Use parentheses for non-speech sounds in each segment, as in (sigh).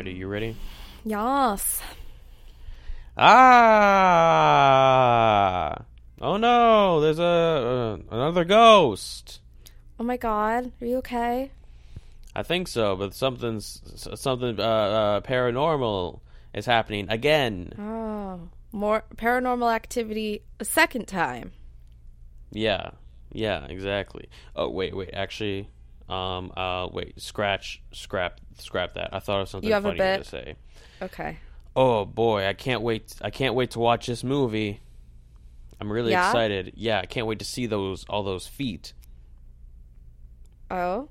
ready. You ready? Yes. Ah! Oh no! There's a uh, another ghost. Oh my god. Are you okay? I think so, but something's something uh, uh, paranormal is happening again. Oh. More paranormal activity a second time. Yeah, yeah, exactly. Oh wait, wait. Actually, um, uh, wait. Scratch, scrap, scrap that. I thought of something You have a bit? to say. Okay. Oh boy, I can't wait! I can't wait to watch this movie. I'm really Yeah? excited. Yeah, I can't wait to see those all those feet. Oh.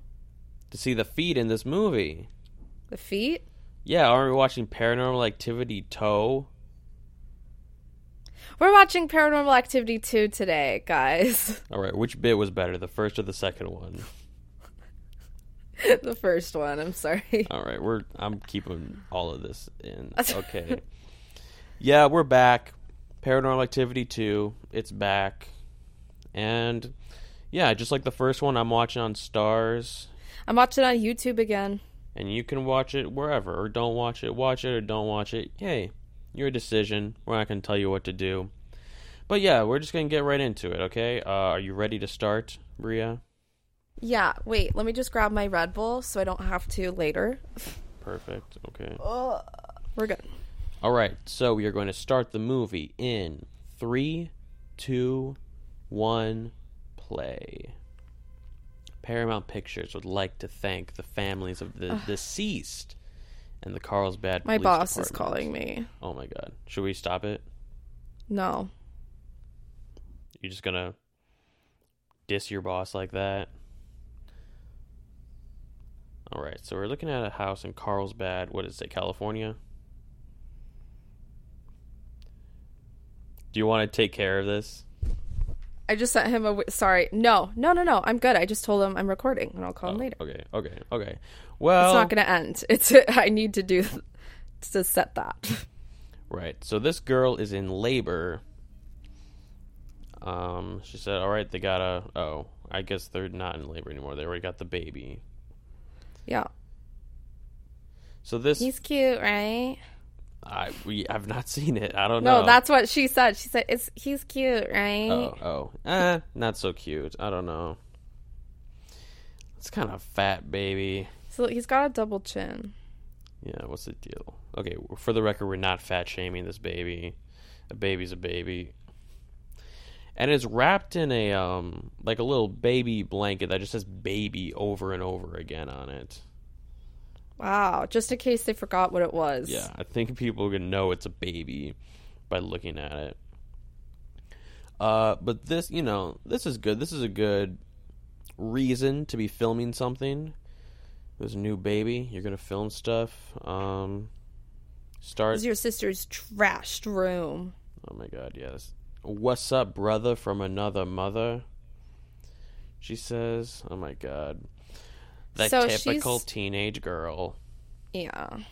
To see the feet in this movie. The feet? Yeah, aren't we watching Paranormal Activity Toe? We're watching Paranormal Activity 2 today, guys. (laughs) All right, which bit was better, the first or the second one? (laughs) the first one, I'm sorry. All right, we're I'm keeping all of this in. (laughs) Okay. yeah, we're back. Paranormal Activity 2, it's back. And yeah, just like the first one, I'm watching on Starz, I'm watching on YouTube again. and you can watch it wherever or don't watch it, watch it or don't watch it. Hey, your decision. We're not going to tell you what to do. But yeah, we're just going to get right into it, okay? Uh, are you ready to start, Bria? Yeah, wait, let me just grab my Red Bull so I don't have to later. Perfect. Okay. We're good. All right, so we are going to start the movie in three, two, one, play. Paramount Pictures would like to thank the families of the deceased and the Carlsbad. My Police boss is calling me. Oh my god! Should we stop it? No. You're just gonna diss your boss like that? All right, so we're looking at a house in Carlsbad. What is it, California? Do you want to take care of this? I just sent him a. w- Sorry. No, no, no, no. I'm good. I just told him I'm recording and I'll call him Oh, later. Okay, okay, okay. Well, It's not going to end. (laughs) It's I need to do to set that. right. So this girl is in labor. Um, she said, "All right, they got a. Oh, I guess they're not in labor anymore. They already got the baby. Yeah. So this, He's cute, right? I we I've not seen it. I don't know. No, that's what she said. She said it's he's cute, right? Oh, oh, eh, not so cute. I don't know. It's kind of fat, baby. So he's got a double chin. Yeah, what's the deal? Okay, for the record, we're not fat shaming this baby. A baby's a baby. And it's wrapped in a um like a little baby blanket that just says baby over and over again on it. Wow, just in case they forgot what it was. Yeah, I think people can know it's a baby by looking at it. Uh, but this, you know, this is good. This is a good reason to be filming something. There's a new baby. You're gonna film stuff. Um, start. This is your sister's trashed room. Oh my god, yes. What's up, brother from another mother? She says. Oh my god. That So typical she's- teenage girl. Yeah. (sighs)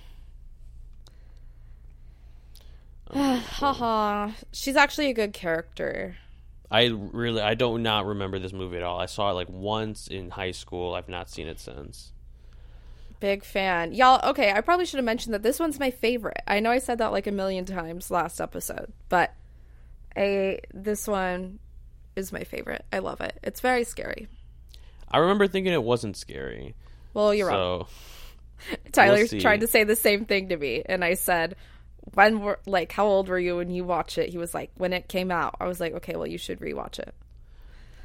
Oh, Haha. She's actually a good character. I really I don't not remember this movie at all. I saw it like once in high school. I've not seen it since. Big fan. Y'all, okay, I probably should have mentioned that this one's my favorite. I know I said that like a million times last episode, but I this one is my favorite. I love it. It's very scary. I remember thinking it wasn't scary. Well, you're wrong. so (laughs) Tyler we'll tried to say the same thing to me, and I said, "When were like how old were you when you watch it?" He was like, "When it came out." I was like, "Okay, well, you should rewatch it."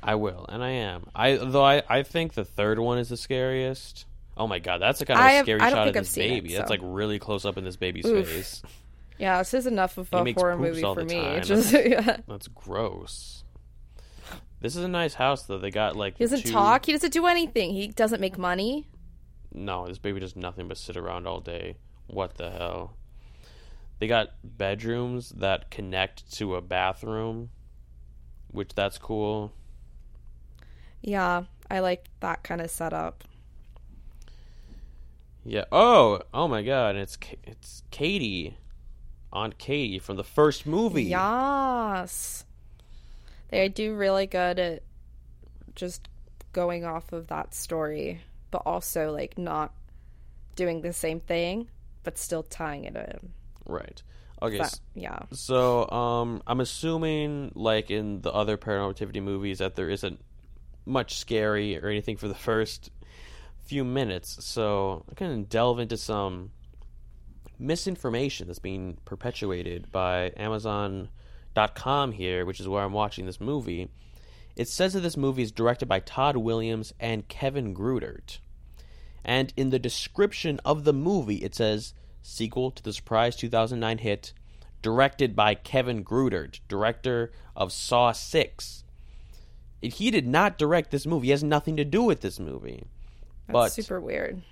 I will, and I am. I though I, I think the third one is the scariest. Oh my god, that's a kind of I a have- scary I don't shot think of I've this seen it, baby. That's like really close up in this baby's Oof. face. (laughs) Yeah, this is enough of a horror movie for me. time. Just (laughs) yeah. That's gross. This is a nice house though. They got like he doesn't two- talk. He doesn't do anything. He doesn't make money. No, this baby does nothing but sit around all day. What the hell? They got bedrooms that connect to a bathroom, which that's cool. Yeah, I like that kind of setup. Yeah. Oh, oh my God! It's it's Katie, Aunt Katie from the first movie. Yes. They do really good at just going off of that story, but also like not doing the same thing. but still tying it in. Right. Okay. But, yeah. So, um, I'm assuming, like in the other Paranormal Activity movies, that there isn't much scary or anything for the first few minutes. So, I'm to delve into some misinformation that's being perpetuated by Amazon.com here, which is where I'm watching this movie. It says that this movie is directed by Todd Williams and Kevin Greutert. And in the description of the movie, it says sequel to the surprise 2009 hit, directed by Kevin Greutert, director of Saw 6. He did not direct this movie. He has nothing to do with this movie. That's but super weird.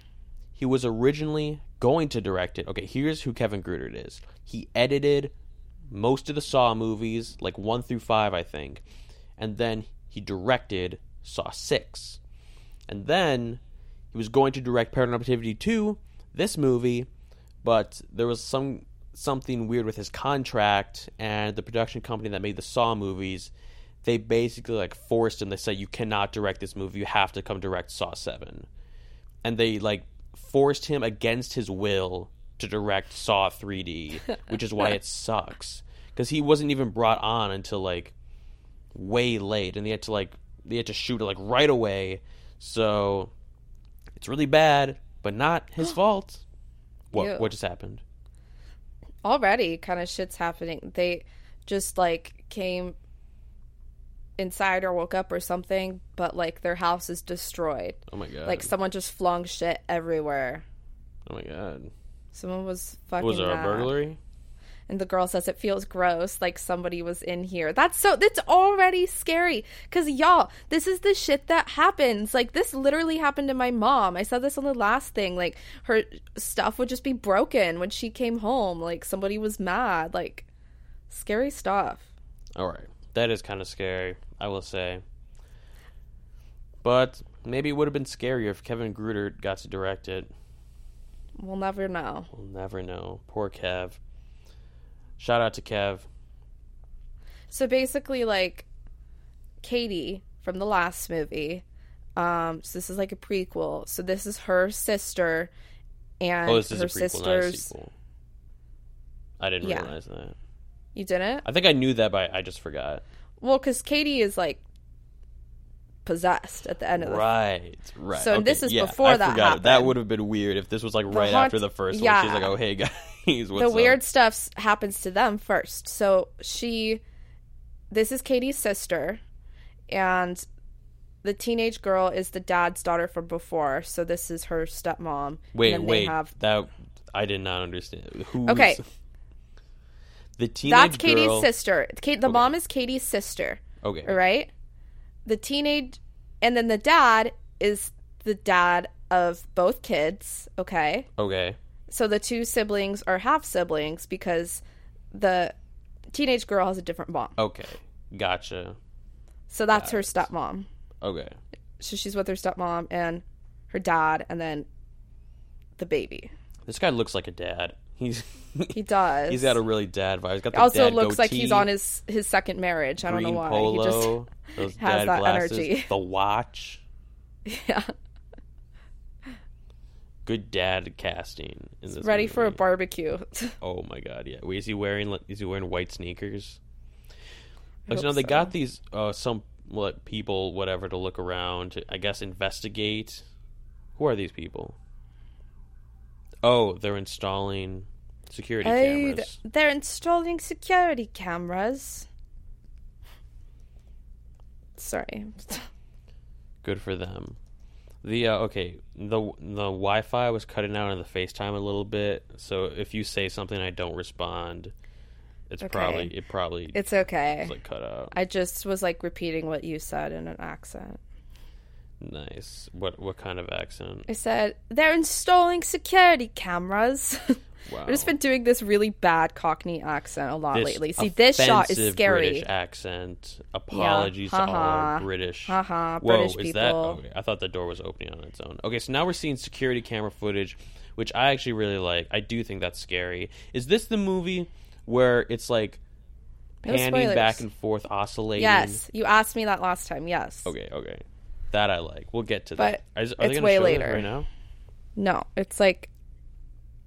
He was originally going to direct it. Okay, here's who Kevin Greutert is. He edited most of the Saw movies, like 1 through 5, I think. And then he directed Saw 6. And then he was going to direct Paranormal Activity 2, this movie, but there was some something weird with his contract and the production company that made the Saw movies. They basically like forced him. They said you cannot direct this movie. You have to come direct Saw 7 and they like forced him against his will to direct Saw 3D, (laughs) which is why it sucks because he wasn't even brought on until like way late, and they had to like they had to shoot it like right away. So it's really bad, but not his (gasps) fault. What Ew. what just happened? Already, kind of shit's happening. They just like came inside or woke up or something, but like their house is destroyed. Oh my god! Like someone just flung shit everywhere. oh my god! Someone was fucking. Was there a mad. burglary? And the girl says it feels gross, like somebody was in here. That's so. That's already scary. Cause y'all, this is the shit that happens. Like this literally happened to my mom. I said this on the last thing. Like her stuff would just be broken when she came home. Like somebody was mad. Like scary stuff. All right, that is kind of scary. I will say. But maybe it would have been scarier if Kevin Greutert got to direct it. We'll never know. We'll never know. Poor Kev. Shout out to Kev. So basically, like Katie from the last movie. Um, so this is like a prequel. So this is her sister and Oh, this is her a prequel, not a sister's. I didn't Yeah. realize that. You didn't? I think I knew that, but I just forgot. Well, because Katie is like possessed at the end of the Right, right. So Okay, this is yeah, before I that forgot. That would have been weird if this was like right haunt- after the first yeah. one. She's like, "Oh, hey guys, (laughs) what's the up?" weird stuff happens to them first. So she, this is Katie's sister, and the teenage girl is the dad's daughter from before. So this is her stepmom. Wait, and wait. They have, That I did not understand. Who? Okay. The teenage that's Katie's girl. sister. Kate, the mom is Katie's sister. Okay. All right. The teenage, and then the dad is the dad of both kids. Okay. Okay. So the two siblings are half siblings because the teenage girl has a different mom. Okay. Gotcha. So that's her stepmom. Okay. So she's with her stepmom and her dad, and then the baby. This guy looks like a dad. He's He (laughs) does. he's got a really dad vibe. He's got the also dad looks like he's on his his second marriage. I don't know why. polo, just (laughs) has that glasses, energy. the watch. (laughs) Yeah. Good dad casting in this. Ready for a barbecue. Oh my god, yeah. Wait, is he wearing is he wearing white sneakers? Like, you know, hope they so. got these uh, some what people whatever to look around. To, I guess investigate. Who are these people? Oh, they're installing security Oh, cameras. th- they're installing security cameras. Sorry. (laughs) Good for them. The uh, okay, the the Wi-Fi was cutting out on the FaceTime a little bit. So if you say something I don't respond, it's Okay. probably it probably It's okay. like cut out. I just was like repeating what you said in an accent. Nice. What what kind of accent? I said, they're installing security cameras. (laughs) Wow. I've just been doing this really bad Cockney accent a lot This lately. See, this shot is scary. British accent. Apologies to all British. Haha, Whoa, British is that? Oh, okay, I thought the door was opening on its own. Okay, so now we're seeing security camera footage, which I actually really like. I do think that's scary. Is this the movie where it's like panning spoilers. back and forth, oscillating? Yes, you asked me that last time. Yes. Okay, okay. That I like. We'll get to that. But that. Is- are they it's way later. right now? No, it's like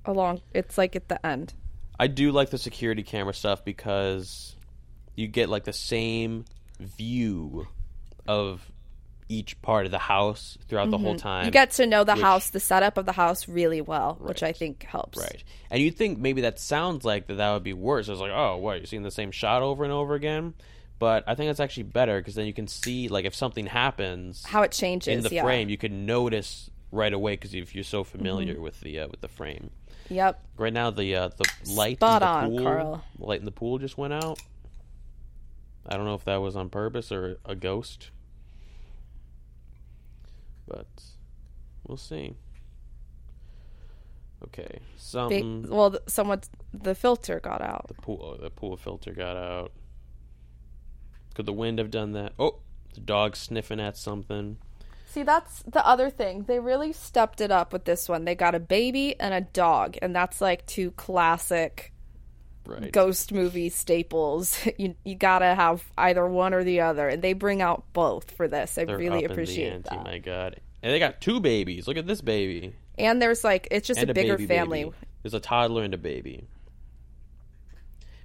along. It's like at the end. I do like the security camera stuff because you get like the same view of each part of the house throughout the whole time. Mm-hmm. You get to know the which- house, the setup of the house really well, which I think helps. Right. And you'd think maybe that sounds like that that would be worse. It's like, oh, what, you're seeing the same shot over and over again? But I think that's actually better because then you can see, like, if something happens How it changes. in the yeah. Mm-hmm. frame, you can notice right away because if you're so familiar with the uh, with the frame. Yep. Right now, the uh, the light Spot in the on, pool, Carl. the light in the pool just went out. I don't know if that was on purpose or a ghost, but we'll see. Okay, They, something well, th- someone the filter got out. the pool the pool filter got out. Could the wind have done that? Oh, the dog sniffing at something. See, that's the other thing. They really stepped it up with this one. They got a baby and a dog, and that's like two classic Right. ghost movie staples. (laughs) You you gotta have either one or the other, and they bring out both for this. I They're really appreciate in the ante, that. My God, and they got two babies. Look at this baby And there's like it's just and a bigger family. baby. There's a toddler and a baby.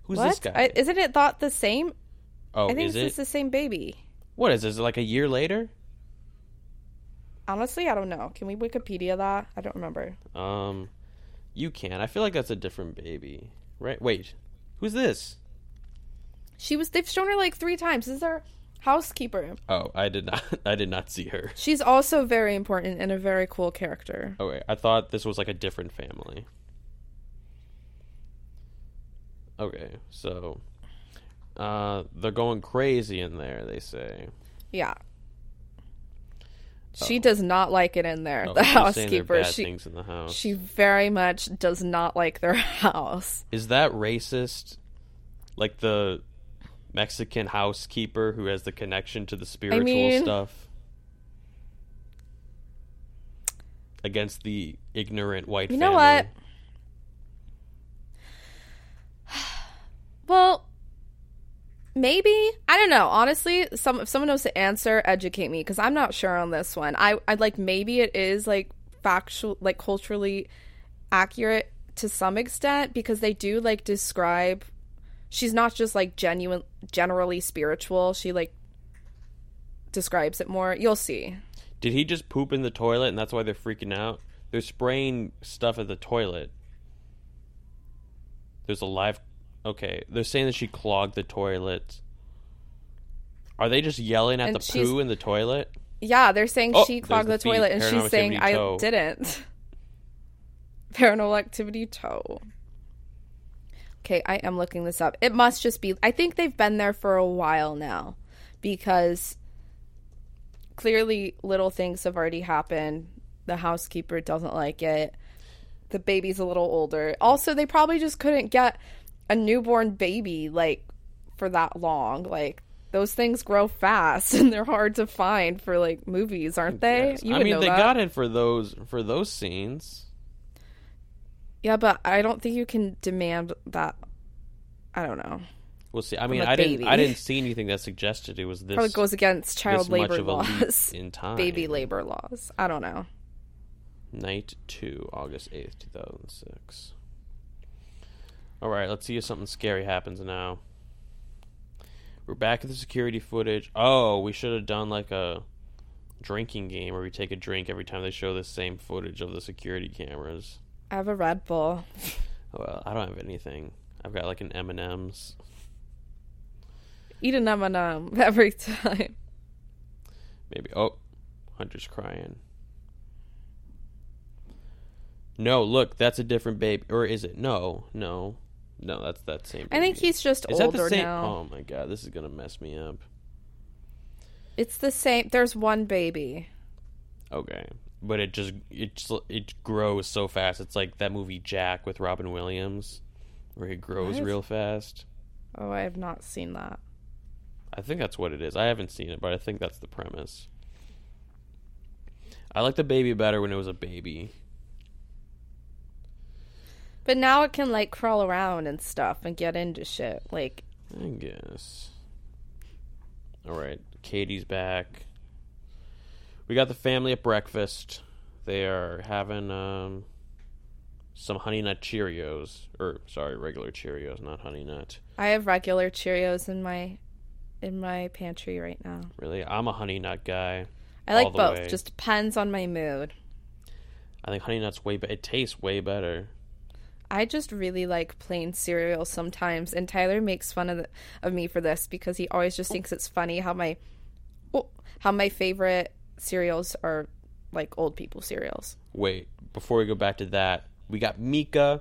Who's What? this guy? I, isn't it thought the same? oh, I think is it's it? just the same baby. What is this? Like a year later? Honestly, I don't know. Can we Wikipedia that? I don't remember. Um, you can. I feel like that's a different baby, right? Wait, who's this? She was. They've shown her like three times. This is our housekeeper. Oh, I did not. (laughs) I did not see her. She's also very important and a very cool character. Okay, I thought this was like a different family. Okay, so uh, they're going crazy in there. They say. Yeah. She oh. does not like it in there. Oh, the she's saying there are housekeeper. She the house. she very much does not like their (laughs) house. Is that racist? Like the Mexican housekeeper who has the connection to the spiritual mean- stuff against the ignorant white family. You family. know what? (sighs) Well, maybe I don't know. Honestly, some if someone knows the answer, educate me because I'm not sure on this one. I I'd like maybe it is like factual, like culturally accurate to some extent because they do like describe. She's not just like genuine, generally spiritual. She like describes it more. You'll see. Did he just poop in the toilet and that's why they're freaking out? They're spraying stuff at the toilet. There's a live. Okay, they're saying that she clogged the toilet. Are they just yelling at And the she's- poo in the toilet? Yeah, they're saying Oh, she clogged the the, feet. toilet, and Paranormal she's saying activity I toe." didn't. (laughs) Paranormal activity toe. Okay, I am looking this up. It must just be. I think they've been there for a while now, because clearly little things have already happened. The housekeeper doesn't like it. The baby's a little older. Also, they probably just couldn't get a newborn baby like for that long. Like those things grow fast (laughs) and they're hard to find for like movies, aren't they? Yes. You I mean, know they that. got it for those for those scenes. Yeah, but I don't think you can demand that. I don't know. We'll see. I mean, I didn't. I didn't see anything that suggested it was (laughs) this. Probably goes against child labor of a leap laws, in (laughs) time. baby labor laws. I don't know. Night two, August eighth, two thousand six. All right, let's see if something scary happens now. We're back at the security footage. Oh, we should have done like a drinking game where we take a drink every time they show the same footage of the security cameras. I have a Red Bull. Well, I don't have anything. I've got like an M and M's. Eat an M&M (laughs) every time. Maybe. Oh, Hunter's crying. No, look, that's a different baby, or is it? No, no, no. That's that same. I think baby. he's just Is that older the same? now. Oh my god, this is gonna mess me up. It's the same. There's one baby. Okay, but it just it just, it grows so fast. It's like that movie Jack with Robin Williams, where he grows real fast. Oh, I have not seen that. I think that's what it is. I haven't seen it, but I think that's the premise. I like the baby better when it was a baby. But now it can like crawl around and stuff and get into shit. Like I guess. All right, Katie's back. We got the family at breakfast. They are having um, some Honey Nut Cheerios, or sorry, regular Cheerios, not Honey Nut. I have regular Cheerios in my in my pantry right now. Really, I'm a Honey Nut guy. I like both. way. Just depends on my mood. I think Honey Nut's way better. It tastes way better. I just really like plain cereal sometimes, and Tyler makes fun of the, of me for this because he always just thinks it's funny how my oh, how my favorite cereals are like old people cereals. Wait, before we go back to that, we got Micah,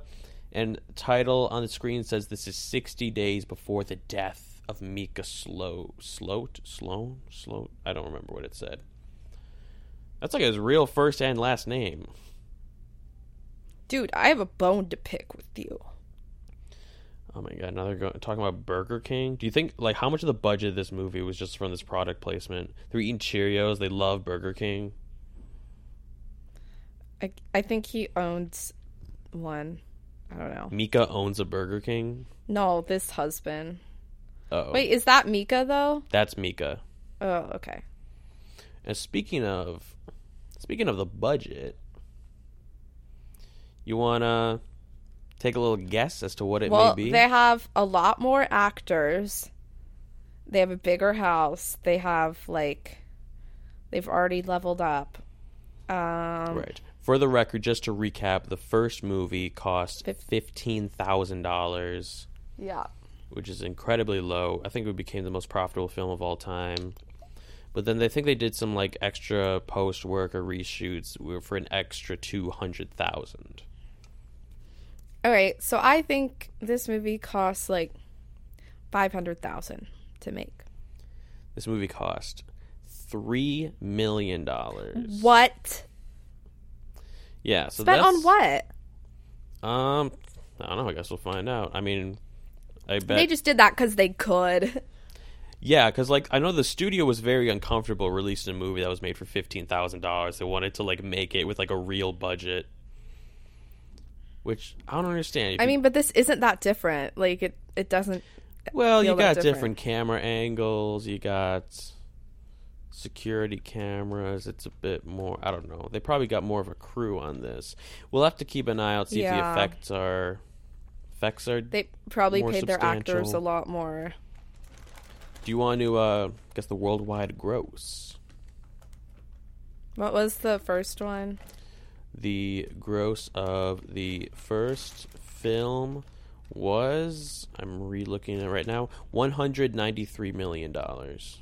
and title on the screen says this is 60 days before the death of Micah Slow. Sloat? Sloan? Sloat? I don't remember what it said. That's like his real first and last name. Dude, I have a bone to pick with you. Oh my god, now they're going, talking about Burger King. Do you think, like, how much of the budget of this movie was just from this product placement? They're eating Cheerios, they love Burger King. I I think he owns one. I don't know. Micah owns a Burger King. No, this husband. Oh, Wait, is that Micah though? that's Micah. Oh, okay. And speaking of speaking of the budget, you wanna take a little guess as to what it well, may be? they have a lot more actors. They have a bigger house. They have like they've already leveled up. Um right. For the record, just to recap, the first movie cost fifteen thousand dollars, yeah. which is incredibly low. I think it became the most profitable film of all time. But then they think they did some like extra post work or reshoots for an extra two hundred thousand. All right, so I think this movie costs like 500,000 to make. This movie cost three million dollars. What? Yeah, so Spent that's, on what? Um, I don't know. I guess we'll find out. I mean, I bet. They just did that cuz they could. (laughs) yeah, because like I know the studio was very uncomfortable releasing a movie that was made for fifteen thousand dollars. They wanted to like make it with like a real budget, which I don't understand. I mean, but this isn't that different. Like it it doesn't well, you got different. different camera angles. You got security cameras. It's a bit more. I don't know. They probably got more of a crew on this. We'll have to keep an eye out see if the effects are effects are they probably paid their actors a lot more. Do you want to uh guess the worldwide gross? What was the first one? The gross of the first film was I'm re-looking at it right now 193 million dollars.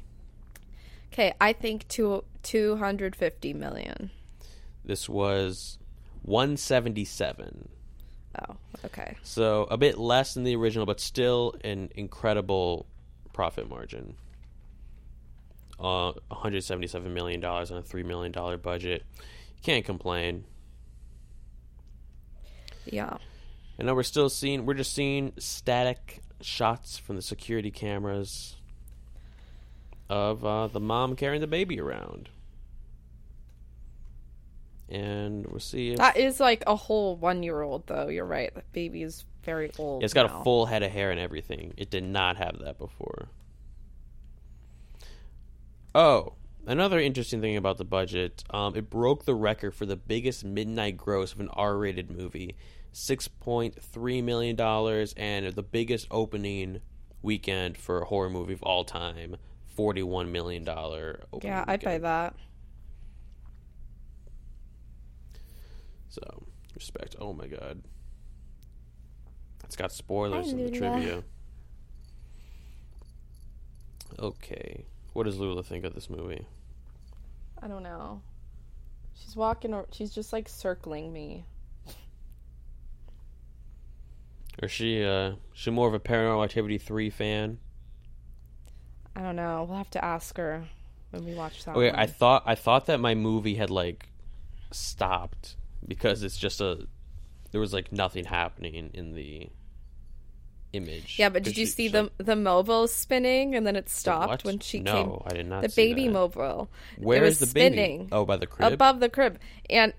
Okay, I think two, 250 million. This was 177. Oh, okay. So a bit less than the original but still an incredible profit margin. Uh 177 million dollars on a 3 million dollar budget. Can't complain. Yeah. And now we're still seeing, we're just seeing static shots from the security cameras of uh, the mom carrying the baby around. And we'll see if That is like a whole one year old, though. You're right. The baby is very old. it's got now. a full head of hair and everything. It did not have that before. Oh, another interesting thing about the budget, um, it broke the record for the biggest midnight gross of an R-rated movie, six point three million dollars, and the biggest opening weekend for a horror movie of all time, forty-one million dollar. Yeah, I'd buy that. So respect. Oh my god, it's got spoilers in the trivia. Okay, what does Lula think of this movie? I don't know. She's walking, she's just like circling me. Or she uh she more of a Paranormal Activity three fan? I don't know. We'll have to ask her when we watch that. Okay, one. I thought I thought that my movie had like stopped because it's just a there was like nothing happening in the image. Yeah, but did 'Cause you she- see she- the the mobile spinning and then it stopped when she no, came? No, I did not. The baby that. mobile. Where is was the baby? spinning Oh, by the crib. above the crib, and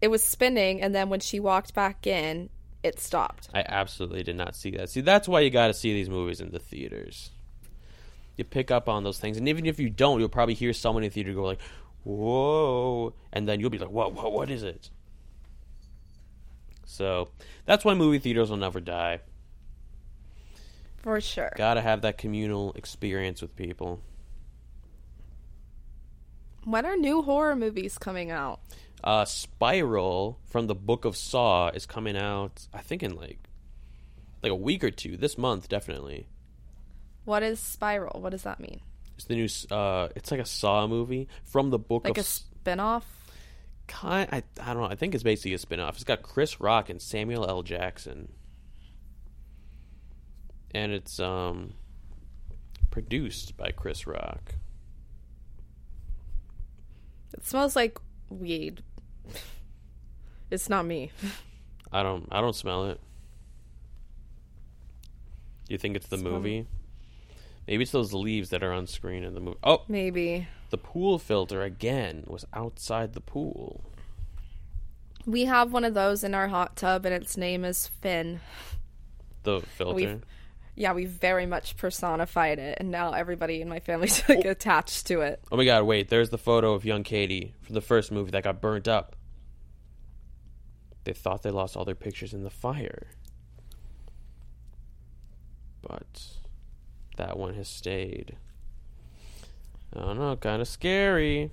it was spinning. And then when she walked back in, it stopped. I absolutely did not see that. See, that's why you got to see these movies in the theaters. You pick up on those things, and even if you don't, you'll probably hear someone in the theater go like, "Whoa," and then you'll be like, "What? whoa, what is it?" So that's why movie theaters will never die. For sure. Gotta have that communal experience with people. When are new horror movies coming out? Uh, Spiral from the Book of Saw is coming out. I think in like like a week or two this month, definitely. What is Spiral? What does that mean? It's the new. Uh, it's like a Saw movie from the Book Like of a spin-off? kind. I I don't know. I think it's basically a spin off. It's got Chris Rock and Samuel L. Jackson, and it's um produced by Chris Rock. It smells like weed. It's not me. I don't. I don't smell it. Do you think it's the Smell- movie? Maybe it's those leaves that are on screen in the movie. Oh, Maybe. the pool filter again was outside the pool. We have one of those in our hot tub and its name is Finn. The filter. Yeah, we very much personified it and now everybody in my family's (laughs) like oh. attached to it. Oh my god, wait, there's the photo of young Katie from the first movie that got burnt up. They thought they lost all their pictures in the fire. But that one has stayed. I don't know, kind of scary.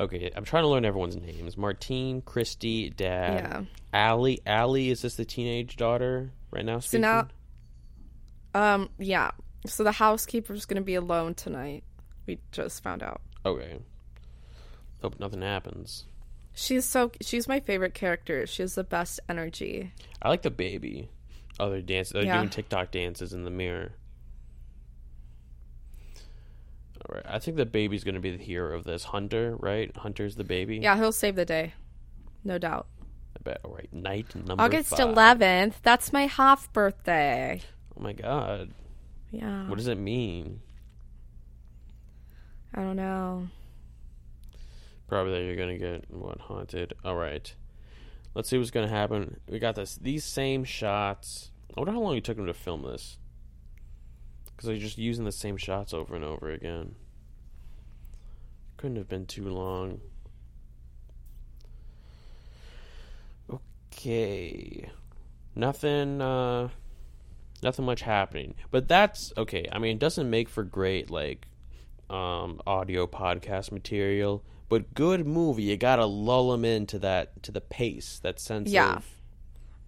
Okay, I'm trying to learn everyone's names. Martine, Kristi, Dad, Yeah. Ali. Ali, is this the teenage daughter right now? Speaking? So now um yeah. So the housekeeper's going to be alone tonight. We just found out. Okay. Hope nothing happens. She's so she's my favorite character. She has the best energy. I like the baby. Oh, they're dancing. They're Yeah. doing TikTok dances in the mirror. All right. I think the baby's going to be the hero of this. Hunter, right? Hunter's the baby. Yeah, he'll save the day. No doubt. I bet. All right. Night number August five. 11th. That's my half birthday. Oh my god. Yeah. What does it mean? I don't know. Probably that you're going to get what haunted. All right. Let's see what's going to happen. We got this. These same shots. I wonder how long it took him to film this. Because they're just using the same shots over and over again. Couldn't have been too long. Okay. Nothing uh nothing much happening. But that's okay. I mean, it doesn't make for great like um audio podcast material, but good movie. You got to lull them into that to the pace, that sense Yeah. of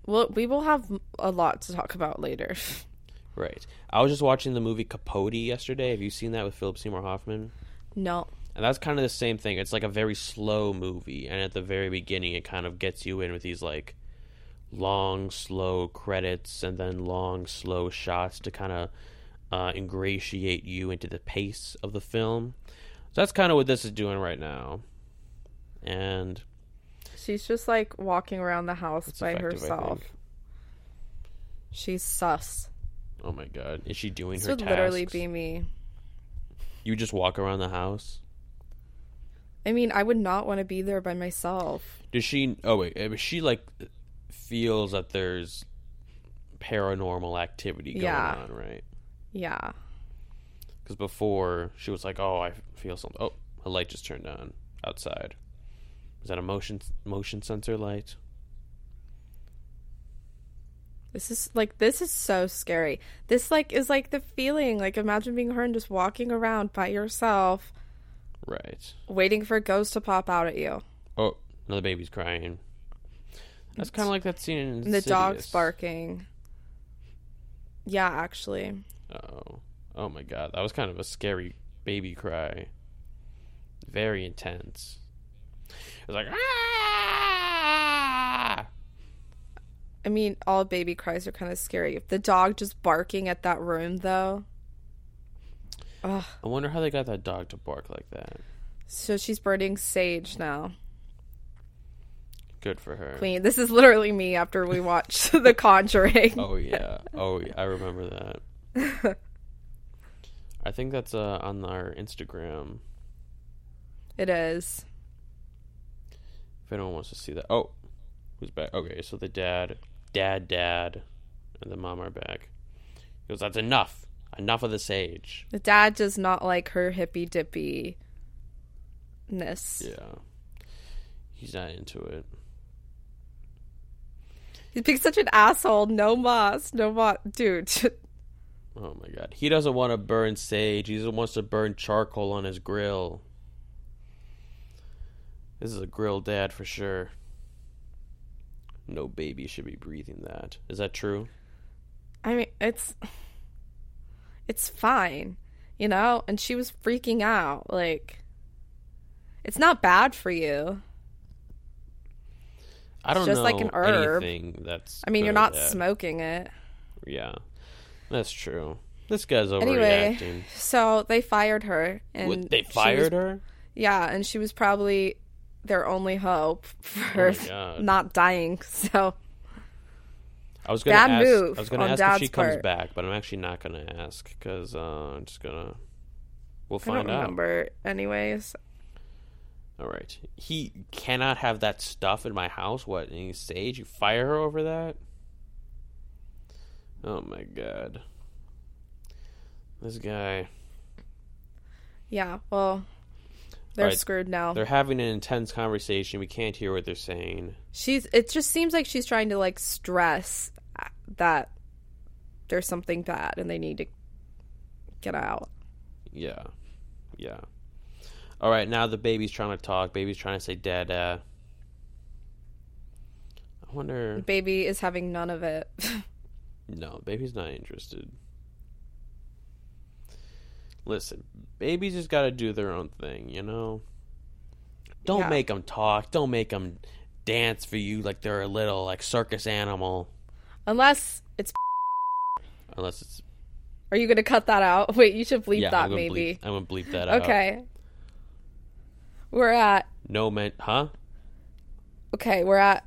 Well, we will have a lot to talk about later. (laughs) Right. I was just watching the movie Capote yesterday. Have you seen that with Philip Seymour Hoffman? no. And that's kind of the same thing. It's like a very slow movie, and at the very beginning, it kind of gets you in with these like long, slow credits, and then long, slow shots to kind of uh, ingratiate you into the pace of the film. So that's kind of what this is doing right now, and She's just like walking around the house by herself. She's sus. Oh my god, is she doing This her would tasks? literally be me. You just walk around the house. I mean, I would not want to be there by myself. Does she? Oh wait, uh, she like feels that there's paranormal activity going Yeah. on, right? Yeah. Because before she was like, "Oh, I feel something." Oh, a light just turned on outside. Is that a motion motion sensor light? This is like this is so scary. This like is like the feeling like imagine being her and just walking around by yourself, Right. waiting for a ghost to pop out at you. Oh, another baby's crying. That's kind of like that scene in And the dog's barking. Yeah, actually. Oh, oh my god, that was kind of a scary baby cry. Very intense. It was like ah. I mean, all baby cries are kind of scary. The dog just barking at that room though. Ugh. I wonder how they got that dog to bark like that. So she's burning sage now. Good for her. Queen. This is literally me after we watched (laughs) The Conjuring. Oh yeah. (laughs) Oh, yeah. I remember that. I think that's uh, on our Instagram. It is. If anyone wants to see that. Oh, who's back? Okay, so the dad, dad, dad, and the mom are back. He goes, "That's enough. Enough of this age." The dad does not like her hippy dippy ness. Yeah. He's not into it. He's being such an asshole. No moss. No moss. Dude. (laughs) Oh my god. He doesn't want to burn sage. He just wants to burn charcoal on his grill. This is a grill dad for sure. No baby should be breathing that. Is that true? I mean, it's it's fine, you know. And she was freaking out. Like, it's not bad for you. I don't just know like an herb. anything that's. I mean, you're not bad. smoking it. Yeah, that's true. This guy's Anyway, overreacting. so they fired her, and What, they she was- fired her. Yeah, and she was probably their only hope (laughs) for Oh not dying. So I was gonna Bad ask. move I was gonna on ask if she Dad's comes part. back, but I'm actually not gonna ask because uh, I'm just gonna. We'll find I don't out. remember. Anyways, All right. He cannot have that stuff in my house. What? Any sage? You fire her over that? Oh my god. This guy. yeah. Well, they're Alright, screwed now. They're having an intense conversation. We can't hear what they're saying. She's. It just seems like she's trying to like stress uh, that there's something bad and they need to get out. Yeah. Yeah. All right, now the baby's trying to talk. Baby's trying to say dada. I wonder. Baby is having none of it. (laughs) No, baby's not interested. Listen, babies just got to do their own thing, you know? Don't Yeah. make them talk. Don't make them dance for you like they're a little like circus animal. Unless it's. (laughs) Unless it's Are you going to cut that out? (laughs) Wait, you should bleep yeah, that I'm maybe. Bleep, I'm gonna bleep that (laughs) out. Okay. We're at No man, huh? okay, we're at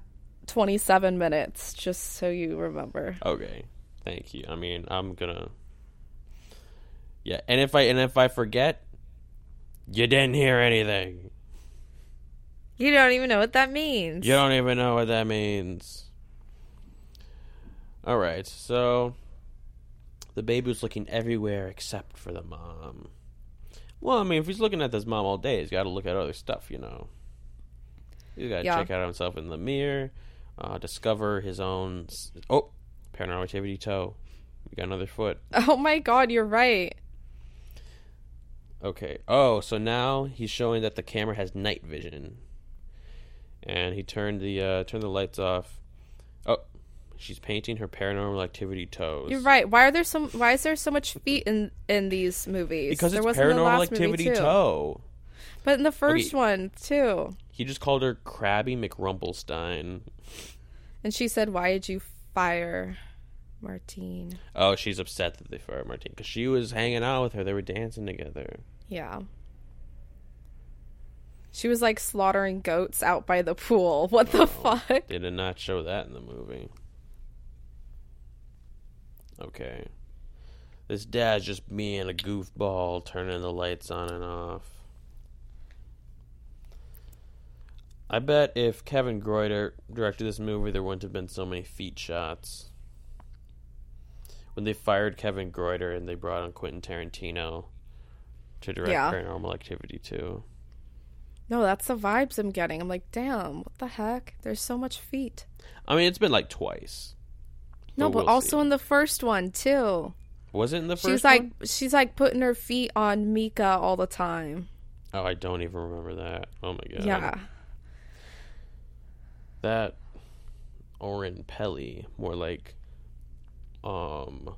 27 minutes just so you remember. Okay, thank you. I mean, I'm gonna. Yeah, and if I and if I forget, you didn't hear anything. You don't even know what that means. You don't even know what that means. All right, so the baby was looking everywhere except for the mom. Well, I mean, if he's looking at this mom all day, he's got to look at other stuff, you know. He's got to Yeah. check out himself in the mirror, uh, discover his own. Oh, paranormal activity toe. We got another foot. (laughs) Oh my god, you're right. Okay. Oh, so now he's showing that the camera has night vision, and he turned the uh, turned the lights off. Oh, she's painting her paranormal activity toes. You're right. Why are there so why is there so much feet in in these movies? Because there it's wasn't in the paranormal activity too. toe. But in the first Okay. one too. He just called her Krabby McRumpelstein. And she said, "Why did you fire Martine?" Oh, she's upset that they fired Martine because she was hanging out with her. They were dancing together. Yeah. She was like slaughtering goats out by the pool. (laughs) What the oh, fuck? They did not show that in the movie. Okay. This dad's just being a goofball, turning the lights on and off. I bet if Kevin Greutert directed this movie, there wouldn't have been so many feet shots. When they fired Kevin Greutert and they brought on Quentin Tarantino to direct Yeah. Paranormal Activity 2. No, that's the vibes I'm getting. I'm like, damn, what the heck? There's so much feet. I mean, it's been like twice. No, but we'll also see. in the first one too. Was it in the first She's like one? she's like putting her feet on Micah all the time. Oh, I don't even remember that. Oh my god. Yeah. That Oren Peli, more like um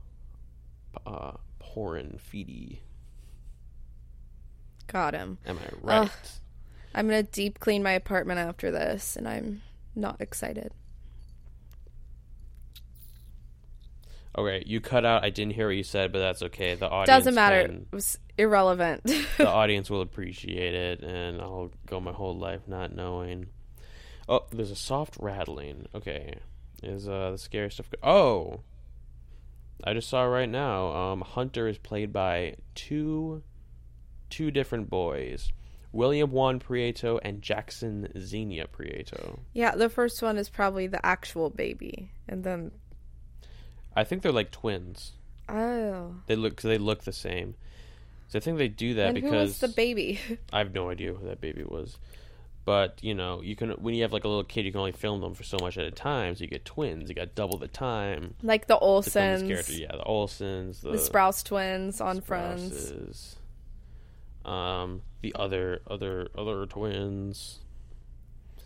uh Porin Feedy. Got him. Am I right? Ugh. I'm gonna deep clean my apartment after this, and I'm not excited. Okay, you cut out I didn't hear what you said, but that's okay. The audience Doesn't matter. can- It was irrelevant. (laughs) the (laughs) audience will appreciate it and I'll go my whole life not knowing. Oh, there's a soft rattling. Okay. Is uh the scary stuff go- Oh. I just saw right now. Um Hunter is played by two two different boys. William Juan Prieto and Jackson Xenia Prieto. yeah, the first one is probably the actual baby, and then I think they're like twins. oh, They look cause they look the same. So I think they do that and because who was the baby? (laughs) I have no idea who that baby was. But you know, you can when you have like a little kid, you can only film them for so much at a time. So you get twins. You got double the time. Like the to film this Olsens, character. Yeah, the Olsens, the, the Sprouse twins on Friends. Um, the other other other twins.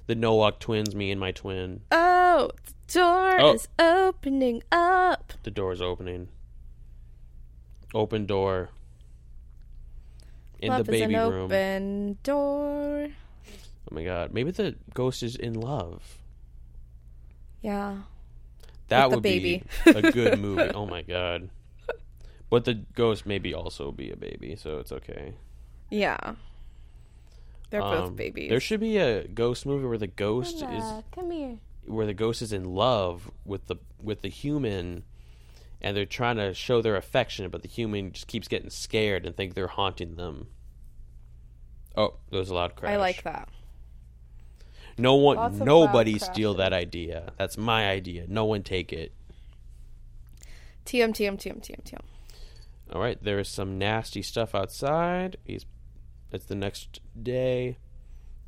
The Nowak twins, me and my twin. Oh, the door Oh. is opening up. The door is opening. Open door. In love the baby room. open door. Oh my god. Maybe the ghost is in love. Yeah. That With would baby. be a good movie. Oh my god. But the ghost maybe also be a baby, so it's okay. Yeah. They're Um, both babies. There should be a ghost movie where the ghost is come here. where the ghost is in love with the with the human and they're trying to show their affection but the human just keeps getting scared and think they're haunting them oh there was a loud crash I like that. No one Lots of nobody loud steal that idea. That's my idea. No one take it. TM, TM, TM, TM, TM. all right there is some nasty stuff outside. He's it's the next day.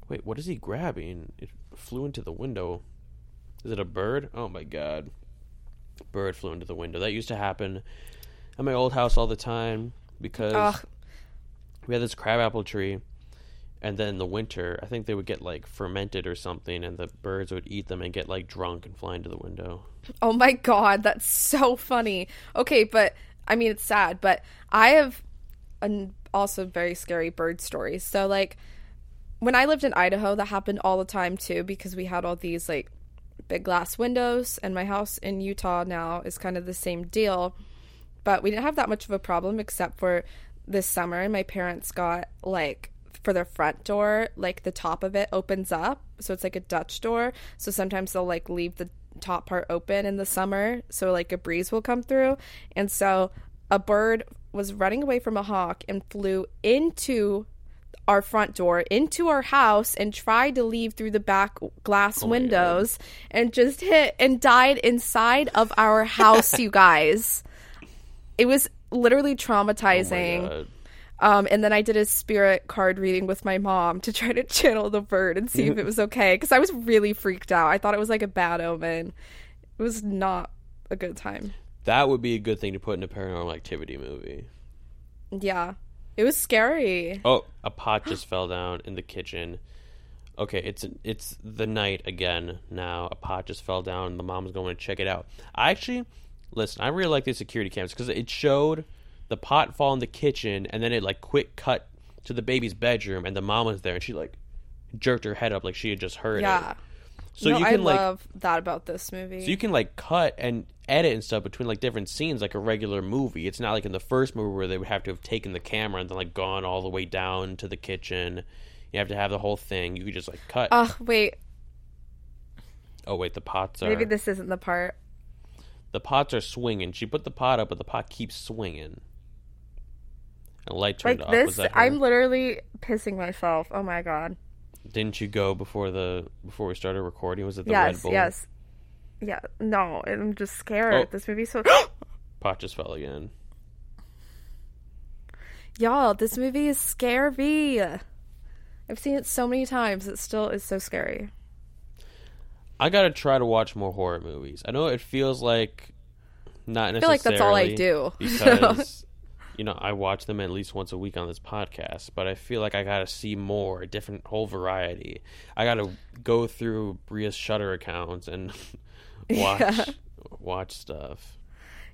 Wait what is he grabbing? It flew into the window. Is it a bird? Oh my god. Bird flew into the window. That used to happen at my old house all the time because Ugh. we had this crabapple tree and then in the winter i think they would get like fermented or something and the birds would eat them and get like drunk and fly into the window Oh my god, that's so funny. Okay, but I mean it's sad, but I have an also very scary bird stories. So like when I lived in Idaho, that happened all the time too because we had all these like big glass windows and my house in Utah now is kind of the same deal. But we didn't have that much of a problem except for this summer and my parents got like for their front door, like the top of it opens up, so it's like a Dutch door. So sometimes they'll like leave the top part open in the summer, so like a breeze will come through. And so a bird was running away from a hawk and flew into our front door into our house and tried to leave through the back glass Oh windows and just hit and died inside of our house you guys (laughs) it was literally oh traumatizing god um, and then I did a spirit card reading with my mom to try to (laughs) channel the bird and see if it was okay because I was really freaked out. I thought it was like a bad omen. It was not a good time. that would be a good thing to put in a paranormal activity movie Yeah, it was scary. Oh, a pot just (gasps) fell down in the kitchen. Okay, it's it's the night again now. A pot just fell down. and The mom's going to check it out. I actually listen. I really like these security cams because it showed the pot fall in the kitchen, and then it like quick cut to the baby's bedroom, and the mom was there, and she like jerked her head up like she had just heard it. Yeah. it. So no, you can I like love that about this movie. so you can like cut and edit and stuff between like different scenes like a regular movie. It's not like in the first movie where they would have to have taken the camera and then like gone all the way down to the kitchen. You have to have the whole thing. You could just like cut. Oh wait, oh wait, the pots are maybe this isn't the part. the pots are swinging. She put the pot up, but the pot keeps swinging. And the light turned Like off. Was this, that? I'm literally pissing myself. Oh my god. Didn't you go before the before we started recording? Was it the yes, Red Bull? yes, yeah. No, I'm just scared. Oh. This movie's so. (gasps) (gasps) Pot just fell again. Y'all, this movie is scary. I've seen it so many times. It still is so scary. I gotta try to watch more horror movies. I know it feels like not I feel like that's all I do. because (laughs) (laughs) you know I watch them at least once a week on this podcast, but I feel like I gotta see more, a different whole variety. I gotta go through Bria's Shudder accounts and (laughs) watch Yeah. watch stuff.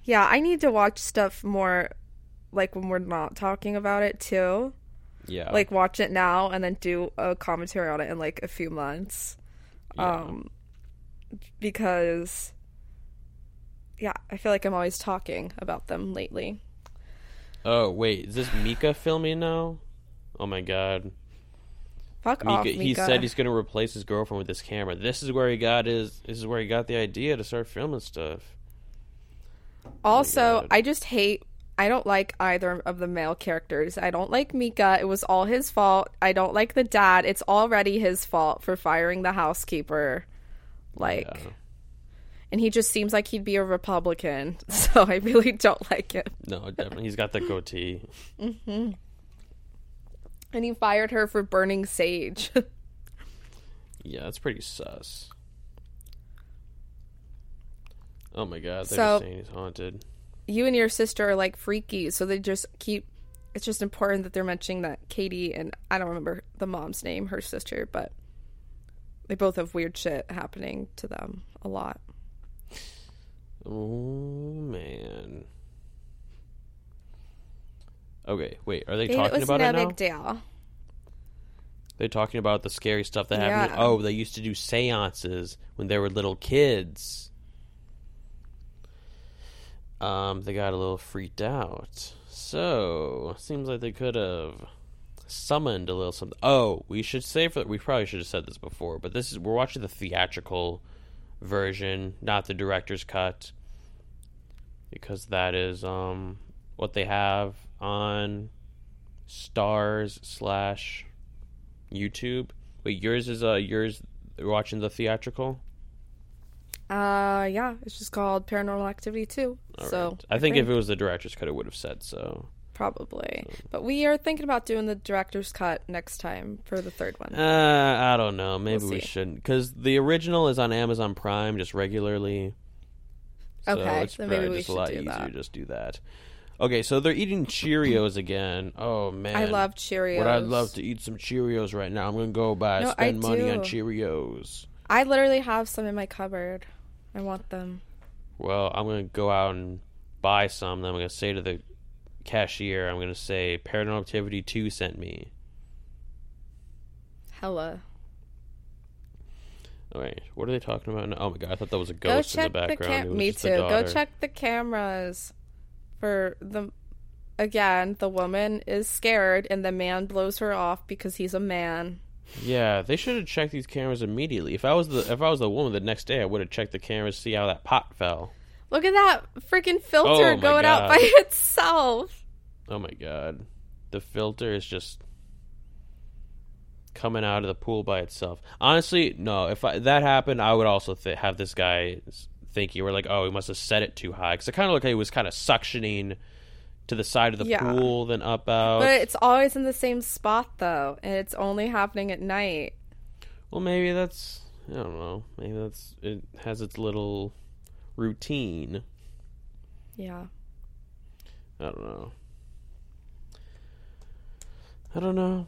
yeah, I need to watch stuff more like when we're not talking about it too. Yeah, Like watch it now and then do a commentary on it in like a few months. yeah. Um because yeah, I feel like I'm always talking about them lately. Oh wait, is this Micah filming now? Oh my god. Fuck Micah, off, Micah. he said he's gonna replace his girlfriend with this camera. This is where he got his. This is where he got the idea to start filming stuff. Oh also, God. I just hate. I don't like either of the male characters. I don't like Micah. It was all his fault. I don't like the dad. It's already his fault for firing the housekeeper. Like, Yeah. And he just seems like he'd be a Republican. (laughs) So I really don't like him. No, definitely. He's got the goatee. Mm-hmm. And he fired her for burning sage. (laughs) Yeah, that's pretty sus. Oh my god, they're So- just saying he's haunted. You and your sister are like freaky, so they just keep. It's just important that they're mentioning that Katie and I don't remember the mom's name, her sister, but they both have weird shit happening to them a lot. Oh man. Okay, wait. Are they It talking was about no it now? big deal. They're talking about the scary stuff that happened. Oh, they used to do seances when they were little kids. Um, they got a little freaked out. So, seems like they could have summoned a little something. Oh, we should say for we probably should have said this before, but this is we're watching the theatrical version, not the director's cut, because that is um what they have on Starz slash YouTube. Wait, yours is uh yours you're watching the theatrical. Uh, yeah, it's just called Paranormal Activity 2. All so right. I think if it was the director's cut, it would have said so. Probably, but we are thinking about doing the director's cut next time for the third one. Uh, I don't know. Maybe We'll we see. shouldn't because the original is on Amazon Prime just regularly. So Okay, it's then maybe we just a should lot do easier that. just do that. Okay, so they're eating Cheerios again. Oh man, I love Cheerios. What I'd love to eat some Cheerios right now. I'm gonna go buy No, I spend money on. Cheerios. I literally have some in my cupboard. I want them. Well, I'm gonna go out and buy some. Then I'm gonna say to the cashier, I'm gonna say Paranormal Activity Two sent me. Hella. All right, what are they talking about? now? Oh my god, I thought that was a Go ghost in the the, background. It cam. Me too. Go check the cameras for the. Again, the woman is scared, and the man blows her off because he's a man. Yeah, they should have checked these cameras immediately. If I was the if I was the woman the next day, I would have checked the cameras to see how that pot fell. Look at that freaking filter Oh going out by (laughs) itself. Oh my god, the filter is just coming out of the pool by itself. Honestly, no. If I, that happened, I would also th- have this guy think you were like, oh, he must have set it too high because it kind of looked like he was kind of suctioning to the side of the Yeah. pool, then up out. But it's always in the same spot though, and it's only happening at night. Well, maybe that's I don't know. Maybe that's it has its little routine. Yeah. I don't know. I don't know.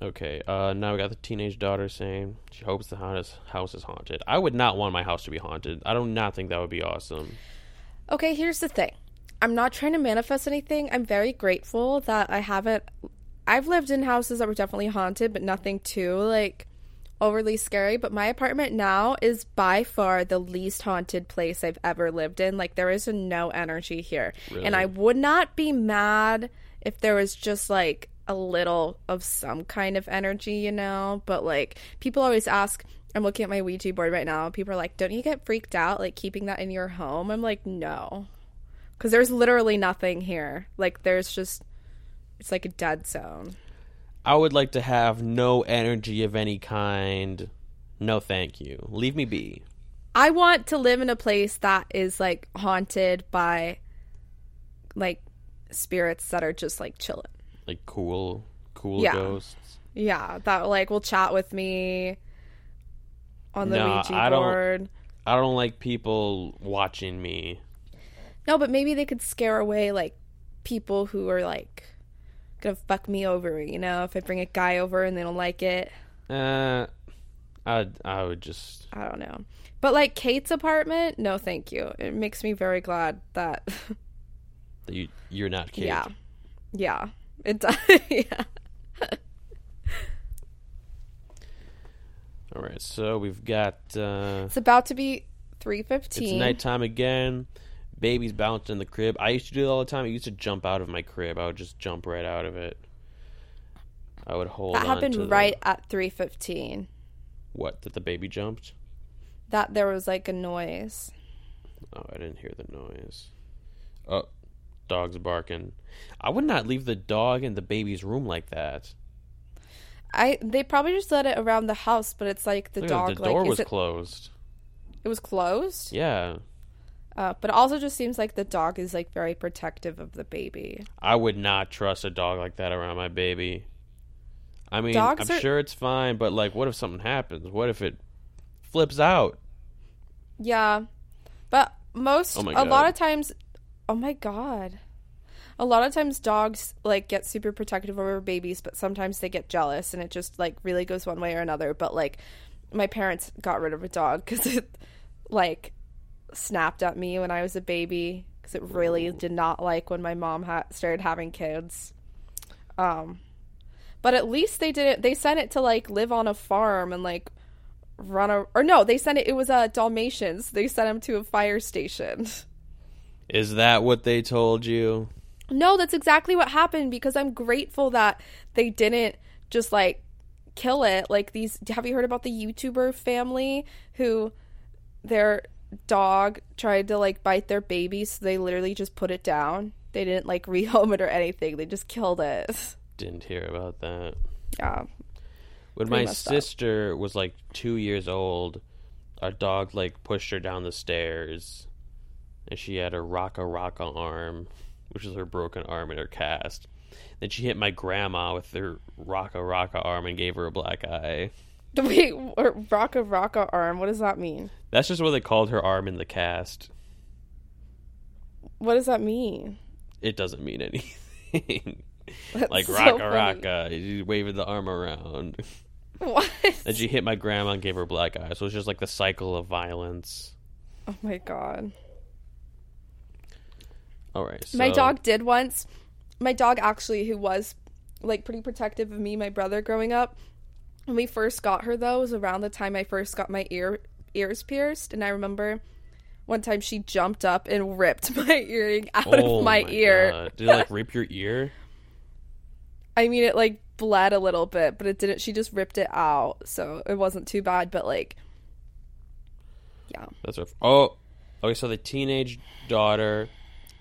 Okay, uh, now we got the teenage daughter saying she hopes the house house is haunted. I would not want my house to be haunted. I do not think that would be awesome. Okay, here's the thing. I'm not trying to manifest anything. I'm very grateful that I haven't. I've lived in houses that were definitely haunted, but nothing too like overly scary. But my apartment now is by far the least haunted place I've ever lived in. Like there is no energy here, and I would not be mad if there was just like a little of some kind of energy, you know. But like people always ask. I'm looking at my Ouija board right now. People are like, "Don't you get freaked out like keeping that in your home?" I'm like, "No." Cuz there's literally nothing here. Like there's just it's like a dead zone. I would like to have no energy of any kind. No, thank you. Leave me be. I want to live in a place that is like haunted by like spirits that are just like chilling. Like cool, cool Yeah. ghosts. Yeah, that like will chat with me on the Nah, Ouija I don't- board. I don't like people watching me. No, but maybe they could scare away like people who are like gonna fuck me over, you know, if I bring a guy over and they don't like it. Uh, I I would just I don't know. But like Kate's apartment, no thank you. It makes me very glad that (laughs) you you're not Kate. yeah. Yeah. It does (laughs) yeah. All right, so we've got uh, It's about to be three fifteen. it's 3:15. nighttime again. Baby's bouncing in the crib. I used to do it all the time. I used to jump out of my crib. I would just jump right out of it. I would hold. That on happened to the- right at 3:15. What? That the baby jumped? That there was like a noise. Oh, I didn't hear the noise. Oh, dog's barking. I would not leave the dog in the baby's room like that. I they probably just let it around the house, but it's like the Look dog the door like was it, closed. it was closed. Yeah, Uh, but it also just seems like the dog is like very protective of the baby. I would not trust a dog like that around my baby. I mean, Dogs I'm are- sure it's fine, but like, what if something happens? What if it flips out? Yeah. But most Oh a lot of times oh my god. A lot of times dogs like get super protective over babies, but sometimes they get jealous and it just like really goes one way or another. But like my parents got rid of a dog cuz it like snapped at me when I was a baby cuz it really did not like when my mom ha- started having kids. Um but at least they didn't they sent it to like live on a farm and like run a or no they sent it it was uh dalmatians they sent him to a fire station (laughs) Is that what they told you? no that's exactly what happened because i'm grateful that they didn't just like kill it like these have you heard about the youtuber family who their dog tried to like bite their baby so they literally just put it down they didn't like (laughs) rehome it or anything they just killed it Didn't hear about that. yeah When Pretty my messed up. sister was like two years old, our dog like pushed her down the stairs, and she had her rocka rocka arm, which is her broken arm in her cast. Then she hit my grandma with her rocka rocka arm and gave her a black eye. wait rocka rocka arm what does that mean That's just what they called her arm in the cast. what does that mean It doesn't mean anything. (laughs) That's like so rocka funny. rocka, you waving the arm around. What? Then she hit my grandma and gave her a black eye. So it's just like the cycle of violence. Oh my god. All right. My dog did once. My dog actually who was like pretty protective of me, my brother growing up. When we first got her though, was around the time I first got my ear ears pierced, and I remember one time she jumped up and ripped (laughs) my earring out Oh of my, ear. God. Did it like rip your ear? (laughs) I mean, it like bled a little bit, but it didn't. She just ripped it out, so it wasn't too bad. But like, yeah, That's her. Oh, okay. So the teenage daughter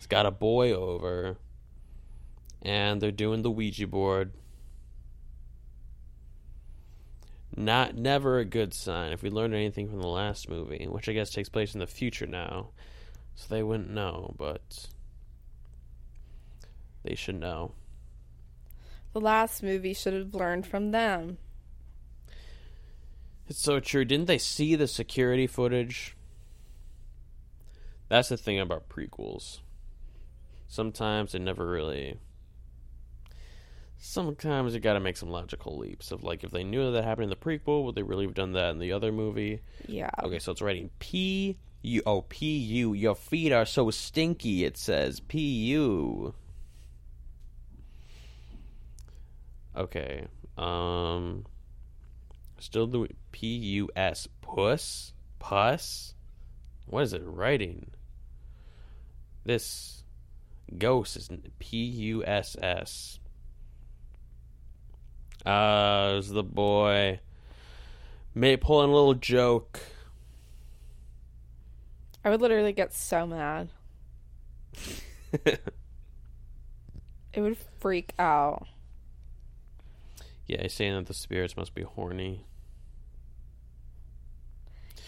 has got a boy over, and they're doing the Ouija board. Not never a good sign. If we learned anything from the last movie, which I guess takes place in the future now, so they wouldn't know, but they should know. the last movie should have learned from them. It's so true. Didn't they see the security footage? That's the thing about prequels. Sometimes they never really. Sometimes you gotta make some logical leaps of like if they knew that happened in the prequel, would they really have done that in the other movie? Yeah. Okay, so it's writing P U oh P U. Your feet are so stinky. It says P U. Okay. Um. Still doing P U S puss puss. What is it writing? This ghost is P U S S. Uh, it was the boy. May pulling a little joke. I would literally get so mad. (laughs) It would freak out. Yeah, he's saying that the spirits must be horny.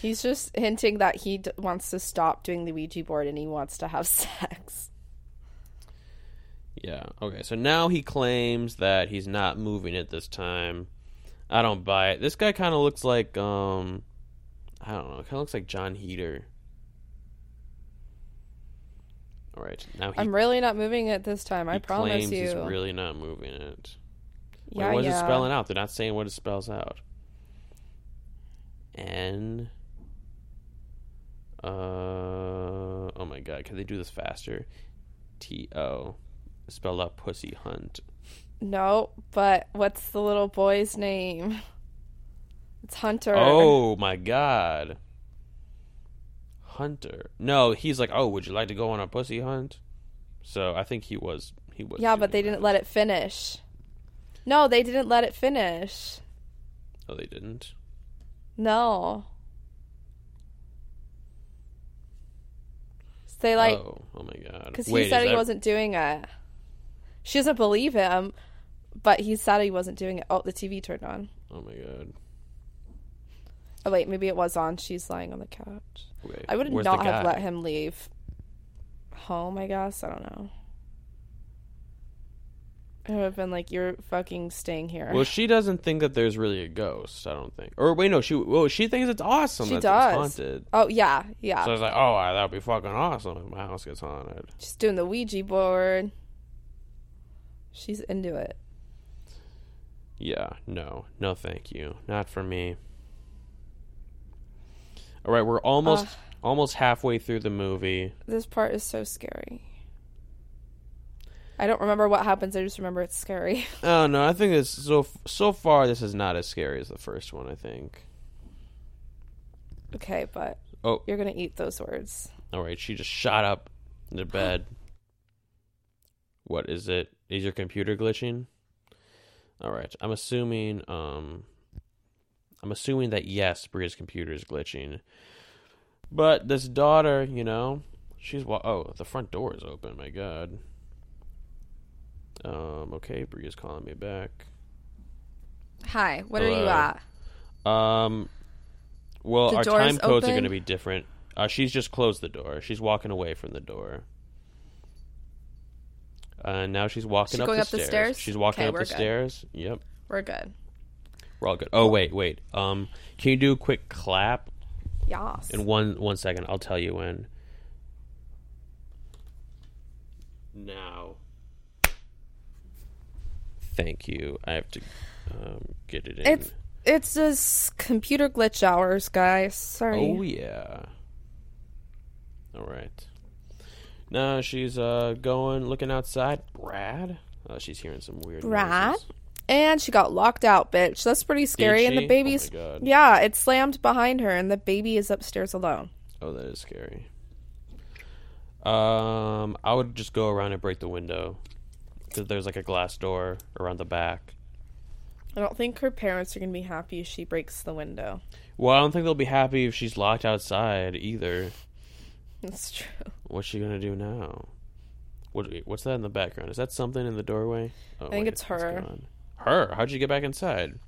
He's just hinting that he d- wants to stop doing the Ouija board and he wants to have (laughs) sex. Yeah. Okay. So now he claims that he's not moving it this time. I don't buy it. This guy kind of looks like um, I don't know. Kind of looks like Jon Heder. All right. Now he, I'm really not moving it this time. I he promise claims you. he's really not moving it. Wait, yeah, what is yeah. it spelling out? They're not saying what it spells out. N. Uh. Oh my god! Can they do this faster? T O. Spelled out pussy hunt. No, but what's the little boy's name? It's Hunter. Oh my god. Hunter. No, he's like, oh, would you like to go on a pussy hunt? So I think he was. He was. yeah, but they didn't let it finish. No, they didn't let it finish. Oh, they didn't. No. So they like oh, oh my god. because Wait, he said he that- wasn't doing it. She doesn't believe him, but he said he wasn't doing it. Oh, the TV turned on. Oh my god. Oh wait, maybe it was on. She's lying on the couch. Wait, I would where's not have let him leave home. I guess I don't know. I would have been like, "You're fucking staying here." Well, she doesn't think that there's really a ghost. I don't think. Or wait, no, she well, she thinks it's awesome. She that does. Haunted. oh yeah, yeah. So I was like, oh, that would be fucking awesome if my house gets haunted. She's doing the Ouija board. She's into it. Yeah, no, no, thank you, not for me. All right, we're almost Ugh. almost halfway through the movie. This part is so scary. I don't remember what happens. I just remember it's scary. (laughs) Oh no, I think this so so far this is not as scary as the first one. I think. okay, but Oh, you're gonna eat those words. all right. She just shot up in the bed. (gasps) what is it? Is your computer glitching? All right. I'm assuming. Um, I'm assuming that yes, Bria's computer is glitching. But this daughter, you know, she's wa- oh, the front door is open. My God. Um. Okay, Bria's calling me back. Hi, what are you at? Um, well, The our door's time codes are open? going to be different. Uh, she's just closed the door. She's walking away from the door. Uh, now she's walking She up, going the up the stairs. stairs? She's walking Okay, up the good. stairs. Yep, We're good. we're all good. Oh wait, wait. Um, can you do a quick clap Yas. in one one second? I'll tell you when. Now. Thank you. I have to um, get it in. It's it's this computer glitch hours, guys. Sorry. Oh yeah. All right. Now she's uh going looking outside. Brad. Oh, she's hearing some weird. Brad? noises. And she got locked out, bitch. That's pretty scary. And the Oh baby's God. yeah, it slammed behind her, and the baby is upstairs alone. Oh, that is scary. Um, I would just go around and break the window because there's like a glass door around the back. I don't think her parents are gonna be happy if she breaks the window. Well, I don't think they'll be happy if she's locked outside either. That's true. What's she gonna do now? What? What's that in the background? Is that something in the doorway? Oh, I think it's her. Her? How'd you get back inside?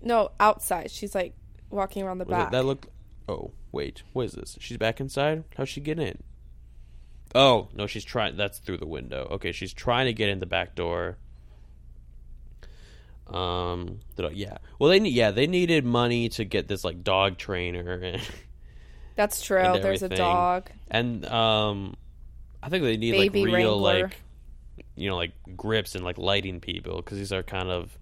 No, outside. She's like walking around the Was back. it, that looked. Oh wait, what is this? She's back inside. How'd she get in? Oh no, she's trying. That's through the window. Okay, she's trying to get in the back door. Um. I- Yeah. Well, they need. Yeah, they needed money to get this like dog trainer and, That's true. There's a dog. and um, I think they need Baby like real Wrangler. like, you know, like grips and like lighting people because these are kind of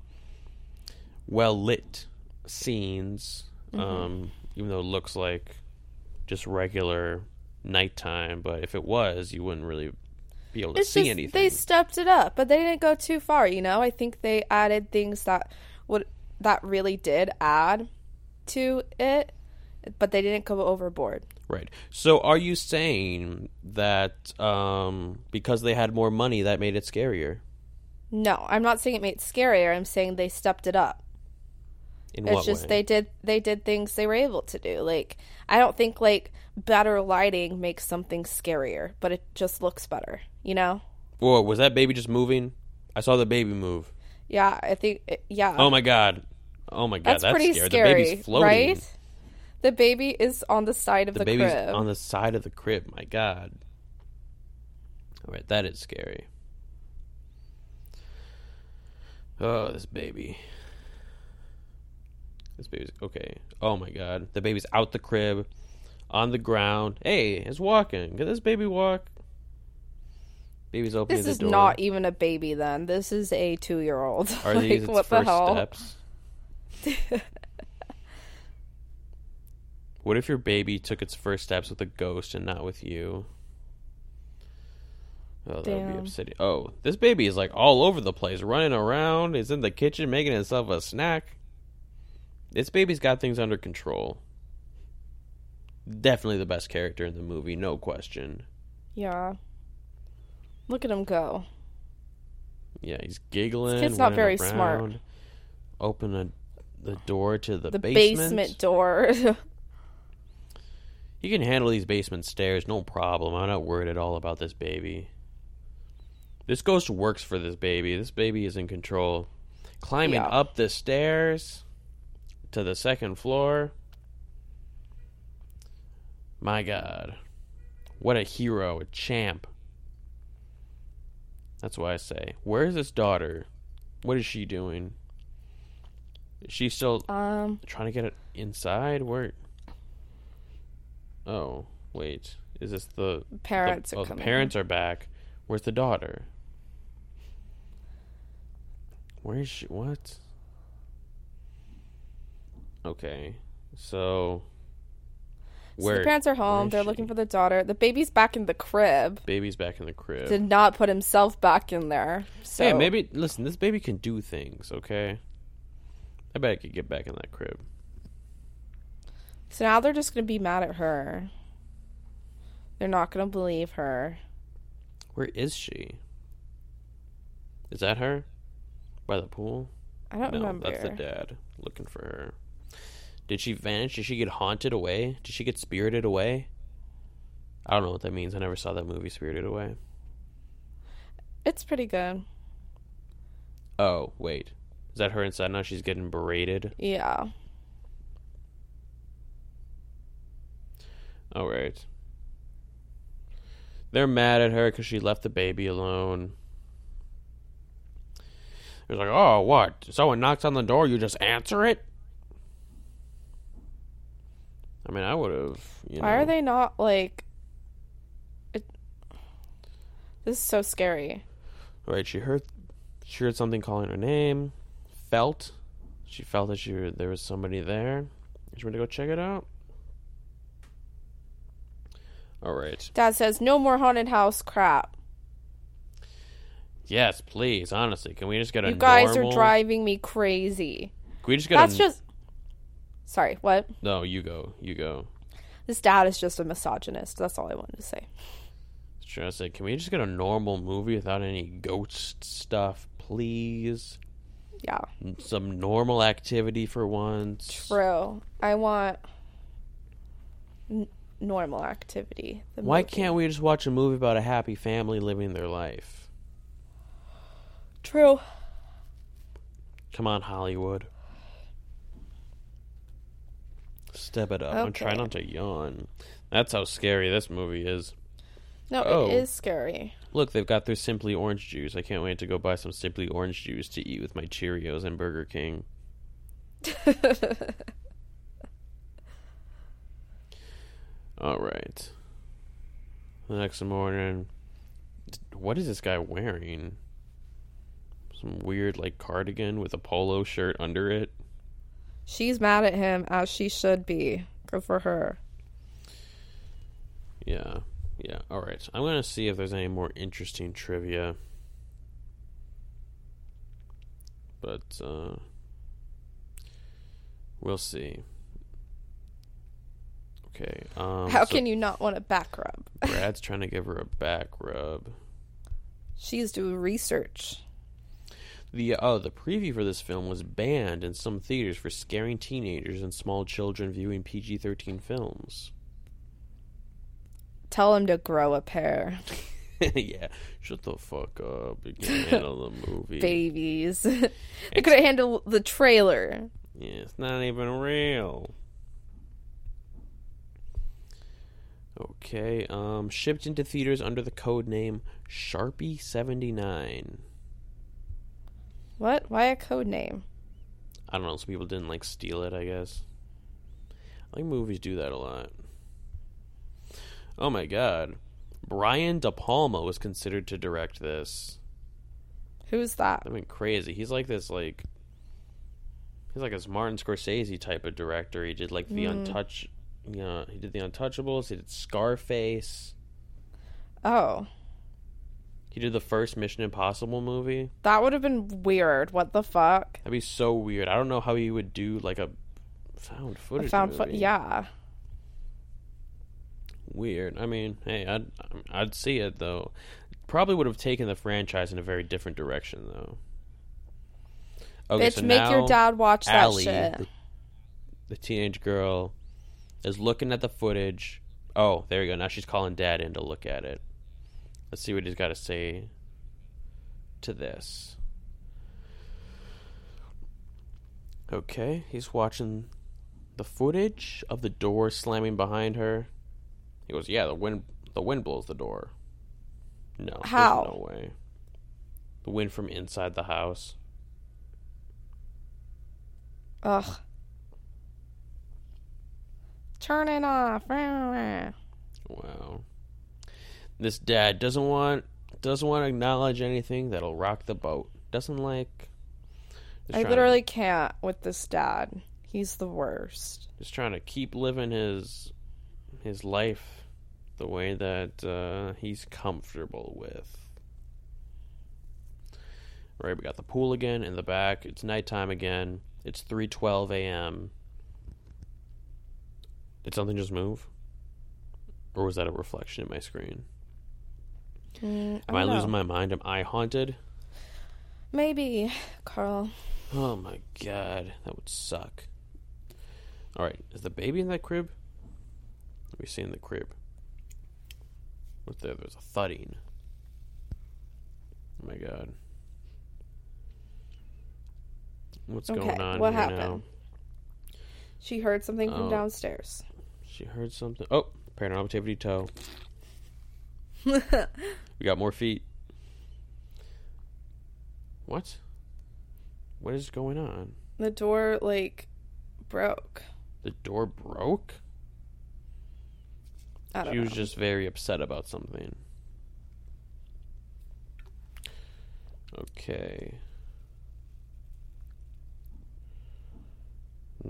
well lit scenes. Mm-hmm. Um, even though it looks like just regular nighttime, but if it was, you wouldn't really be able to It's see just anything. they stepped it up, but they didn't go too far. You know, I think they added things that would that really did add to it, but they didn't go overboard. Right. So, are you saying that um, because they had more money, that made it scarier? No, I'm not saying it made it scarier. I'm saying they stepped it up. In It's just way? they did they did things they were able to do. Like I don't think like better lighting makes something scarier, but it just looks better. You know? Whoa, was that baby just moving? I saw the baby move. Yeah, I think yeah. Oh my god. Oh my god, that's, that's, pretty scary. scary, The baby's floating. right? The baby is on the side of The, the, baby's crib. on the side of the crib. My god. All right, that is scary. Oh, this baby. This baby's okay. Oh my god, the baby's out the crib, on the ground. Hey, it's walking. Can this baby walk? Baby's opening this the is not even a baby. Then this is a two-year-old. Are (laughs) like, these its what the hell? steps? (laughs) What if your baby took its first steps with a ghost and not with you? Oh, that would be upsetting. Oh, this baby is like all over the place, running around. Is in the kitchen making himself a snack. This baby's got things under control. Definitely the best character in the movie, no question. Yeah. Look at him go. Yeah, he's giggling. kid's not very smart. Open a, the door to the, The basement. basement door. (laughs) He can handle these basement stairs, no problem. I'm not worried at all about this baby. This ghost works for this baby. This baby is in control. Climbing Yeah. up the stairs to the second floor. My god. What a hero, a champ. That's why I say, where is this daughter? What is she doing? Is she still Um, trying to get it inside? Where? Oh, wait. Is this the parents the, are oh, the parents are back. Where's the daughter? Where is she? What? Okay, so So where the parents are home. They're she? looking for the daughter. The baby's back in the crib. baby's back in the crib. Did not put himself back in there. So Hey, maybe listen. This baby can do things. Okay, I bet I could get back in that crib. So now they're just gonna be mad at her. They're not gonna believe her. Where is she? Is that her? By the pool? I don't no, remember. that's the dad looking for her. Did she vanish? Did she get haunted away? Did she get spirited away? I don't know what that means. I never saw that movie, Spirited Away. It's pretty good. Oh, wait. Is that her inside now? She's getting berated? Yeah. All right. They're mad at her because she left the baby alone. They're like, oh, what? Someone knocks on the door, you just answer it? I mean, I would have. You Why know. are they not like? It. This is so scary. All right, she heard, she heard something calling her name. Felt, she felt that she there was somebody there. She went to go check it out. All right. Dad says no more haunted house crap. Yes, please. Honestly, can we just get a You guys normal? are driving me crazy. Can we just get That's a just. Sorry, what? no? You go. You go. This dad is just a misogynist. That's all I wanted to say. Trying to say, can we just get a normal movie without any ghost stuff, please? Yeah, Some normal activity for once. true. I want normal activity. the Why movie. can't we just watch a movie about a happy family living their life? True. Come on, Hollywood. Step it up. I'm trying not to yawn. That's how scary this movie is. No, Oh. it is scary. Look, they've got their Simply Orange juice. I can't wait to go buy some Simply Orange juice to eat with my Cheerios and Burger King. (laughs) All right. The next morning, what is this guy wearing? Some weird like cardigan with a polo shirt under it. She's mad at him as she should be. Good for her. Yeah. Yeah. All right. I'm going to see if there's any more interesting trivia. But uh we'll see. Okay. Um How so can you not want a back rub? (laughs) Brad's trying to give her a back rub. She's doing research. The oh, the preview for this film was banned in some theaters for scaring teenagers and small children viewing PG-13 films. Tell him to grow a pair. (laughs) yeah, shut the fuck up. You can't (laughs) handle the movie. Babies. they couldn't handle the trailer. Yeah, it's not even real. Okay, um, shipped into theaters under the code name Sharpie seventy nine. What? Why a code name? I don't know, some people didn't like steal it, I guess. I think movies do that a lot. Oh my god. Brian De Palma was considered to direct this. Who's that? I mean crazy. He's like this like he's like this Martin Scorsese type of director. He did like the untouch you uh, know, he did the Untouchables, he did Scarface. Oh, He did the first Mission Impossible movie. that would have been weird. What the fuck? That'd be so weird. I don't know how he would do like a found A footage. found movie. foot. Yeah. Weird. I mean, hey, I'd I'd see it though. Probably would have taken the franchise in a very different direction though. Okay, Bitch, so make your dad watch that shit. The, the teenage girl, is looking at the footage. Oh, there you go. Now she's calling dad in to look at it. Let's see what he's got to say to this. Okay, he's watching the footage of the door slamming behind her. He goes, "Yeah, the wind the wind blows the door." No, How? no way. The wind from inside the house. Ugh. Turn it off. Wow. This dad doesn't want doesn't want to acknowledge anything that'll rock the boat. Doesn't like. I literally can't with this dad. He's the worst. just trying to keep living his his life the way that uh, he's comfortable with. Right, we got the pool again in the back. It's nighttime again. It's three twelve a.m. Did something just move, or was that a reflection in my screen? Mm, Am I, don't losing my mind? Am I haunted? Maybe, Carl. Oh my god, that would suck. All right, is the baby in that crib? Let me see in the crib. What's there? There's a thudding. Oh my god. What's Okay, going on what happened? She heard something from Oh. downstairs. She heard something. Oh, paranormal activity toe. (laughs) We got more feet. What? What is going on? the door like broke. The door broke? I don't She know. was just very upset about something. Okay.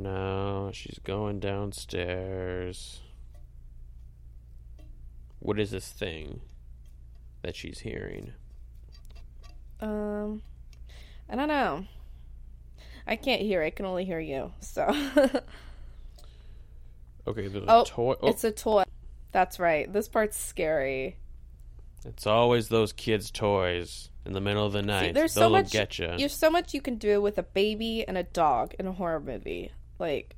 Now she's going downstairs. What is this thing that she's hearing? Um, I don't know. I can't hear. I can only hear you. So (laughs) Okay, there's Oh, a toy. Oh, it's a toy. That's right. This part's scary. it's always those kids' toys in the middle of the night. there's so They'll much- get you. There's so much you can do with a baby and a dog in a horror movie. Like,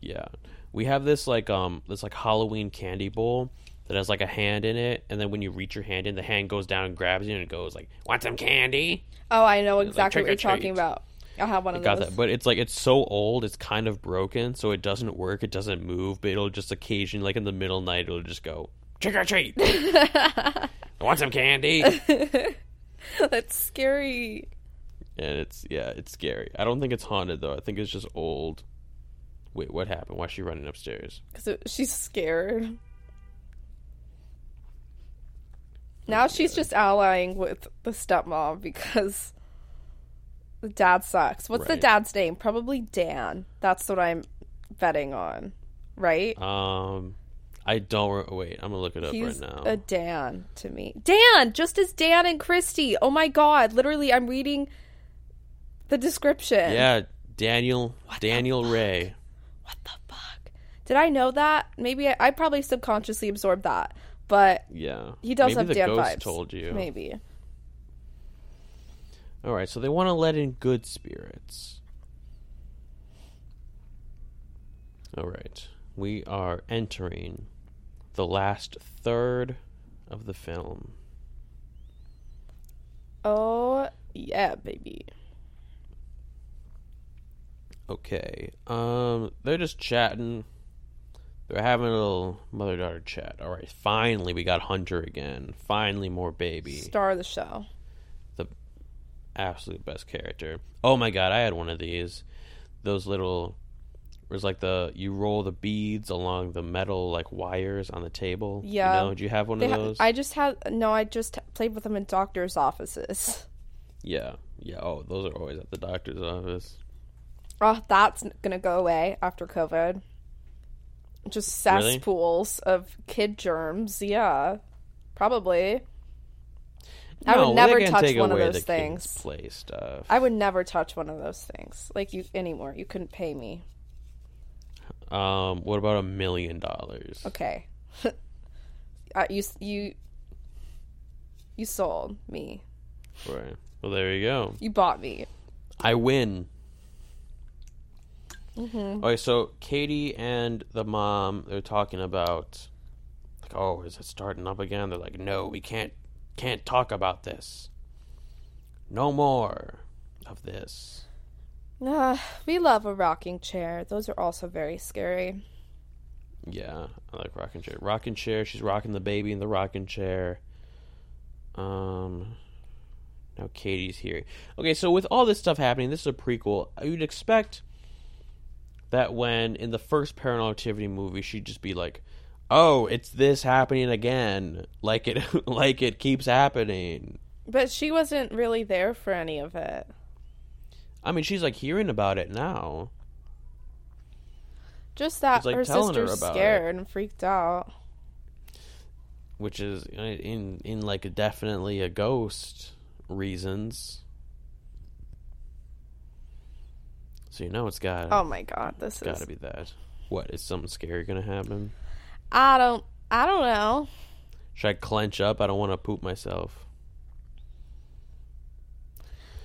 Yeah. We have this like um this like Halloween candy bowl that has like a hand in it and then when you reach your hand in the hand goes down and grabs you and it goes like, "Want some candy?" oh, I know exactly trick what you're talking about. I'll have one of got those. that. But it's like it's so old, it's kind of broken, so it doesn't work, it doesn't move, but it'll just occasionally like in the middle of the night it'll just go, "Trick or treat." (laughs) Want some candy? (laughs) That's scary. It's yeah, it's scary. I don't think it's haunted though. I think it's just old. Wait, what happened? Why is she running upstairs? Because she's scared. Now she's just allying with the stepmom because the dad sucks. What's the dad's name? Probably Dan. That's what I'm betting on. Right? Um I don't re- wait, I'm going to look it up He's right now. a Dan to me. Dan! Just as Dan and Kristi. Oh my god. Literally, I'm reading the description. Yeah, Daniel Daniel Rey. What the fuck? Did I know that? Maybe I, I probably subconsciously absorbed that. But Yeah, he does Maybe have the Dan ghost vibes. Told you. Maybe. All right, so they want to let in good spirits. All right, we are entering the last third of the film. Oh, yeah, baby. Okay, um, they're just chatting. They're having a little mother daughter chat. All right, finally we got Hunter again. Finally, more baby. Star of the show. The absolute best character. Oh my god, I had one of these. Those little where's like the you roll the beads along the metal like wires on the table. Yeah. You know, do you have one They of ha- those? I just had no. I just played with them in doctors' offices. Yeah. Yeah. Oh, those are always at the doctor's office. Oh, that's gonna go away after COVID. Just Really? cesspools of kid germs. Yeah, probably. I would never touch one of those things. Play stuff. I would never touch one of those things like you anymore. You couldn't pay me. Um, what about a million dollars? Okay. (laughs) uh, you you you sold me. Right. Well, there you go. You bought me. I win. Mm-hmm. Okay, so Katie and the mom they're talking about like, oh, is it starting up again? They're like, no, we can't can't talk about this. No more of this. Uh, we love a rocking chair. Those are also very scary. Yeah, I like rocking chair. Rocking chair. She's rocking the baby in the rocking chair. Um, now Katie's here. Okay, so with all this stuff happening, this is a prequel. You'd expect that when in the first Paranormal Activity movie, she'd just be like, "Oh, it's this happening again," like it, (laughs) like it keeps happening. But she wasn't really there for any of it. I mean, she's like hearing about it now. Just that like her her sister's about scared and freaked out. which is uh, in in like definitely a ghost reasons. So you know it's got Oh my god, this is. Got to be that. What is something scary gonna happen? I don't. I don't know. Should I clench up? I don't want to poop myself.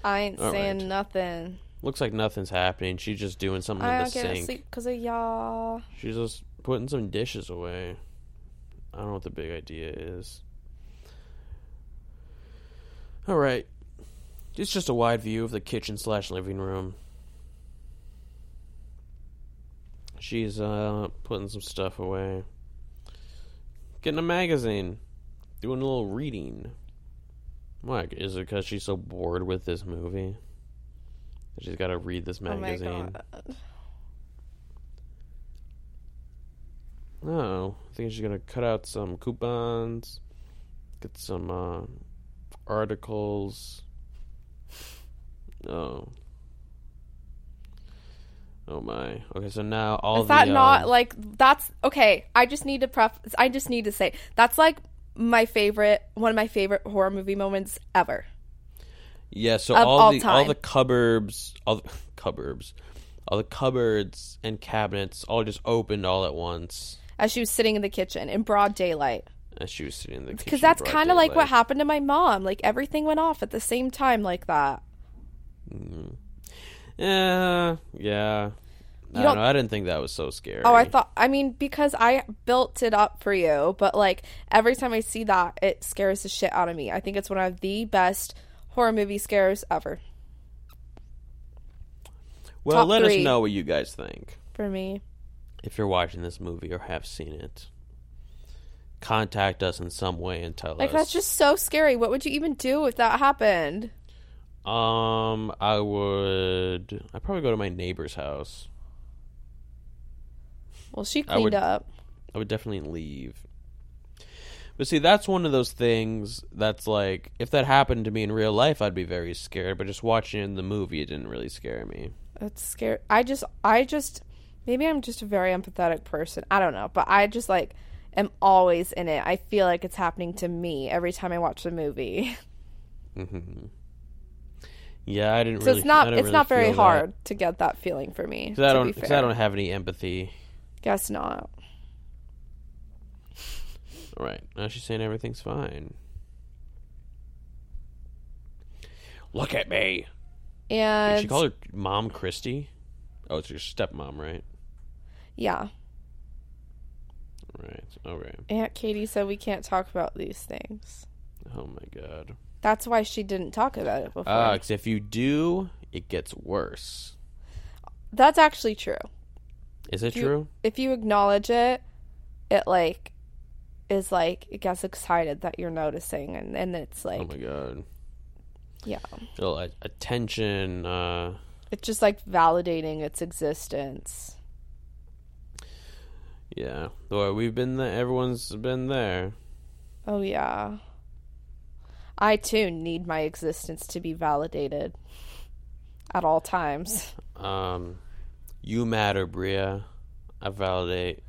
I ain't All saying right. nothing. Looks like nothing's happening. She's just doing something I in the sink. sleep because of y'all. She's just putting some dishes away. I don't know what the big idea is. All right, it's just a wide view of the kitchen slash living room. She's uh putting some stuff away, getting a magazine, doing a little reading. Why is it because she's so bored with this movie? that She's got to read this magazine. Oh god. No, I think she's gonna cut out some coupons, get some uh, articles. Oh, oh my. Okay, so now all Is that the not um, like that's okay? I just need to pref. I just need to say that's like my favorite, one of my favorite horror movie moments ever. yeah? So all, all the all the cupboards, all the (laughs) cupboards, all the cupboards and cabinets all just opened all at once As she was sitting in the kitchen in broad daylight, as she was sitting in the kitchen. because that's kind of like what happened to my mom. Like everything went off at the same time, like that. Eh, yeah, yeah. I don't don't- know. I didn't think that was so scary. Oh, I thought. I mean, because I built it up for you, but like every time I see that, it scares the shit out of me. I think it's one of the best horror movie scares ever Well, top let us know what you guys think. for me. If you're watching this movie or have seen it, contact us in some way and tell Like us. Like that's just so scary. What would you even do if that happened? Um, I would. I'd probably go to my neighbor's house. Well, she I cleaned would- up. I would definitely leave. But see, that's one of those things that's like, if that happened to me in real life, I'd be very scared. But just watching it in the movie, it didn't really scare me. It's scary. I just, I just, maybe I'm just a very empathetic person. I don't know, but I just like am always in it. I feel like it's happening to me every time I watch the movie. (laughs) Yeah, I didn't So really. it's not it's really not very feel that. hard to get that feeling for me. 'Cause I don't. be Because. I don't have any empathy. Guess not. All right. Now she's saying everything's fine. Look at me. Did And she call her mom Kristi? Oh, it's your stepmom, right? yeah, Right. Okay. Aunt Katie said we can't talk about these things. Oh my god. That's why she didn't talk about it before. Ah, because if you do, it gets worse. That's actually true. Is it you- true? If you acknowledge it, it like is like it gets excited that you're noticing, and and it's like oh my god. yeah, attention. Uh, it's just like validating its existence. yeah. Boy, we've been there. Everyone's been there. Oh yeah. I too need my existence to be validated at all times. Um, you matter, Bria. I validate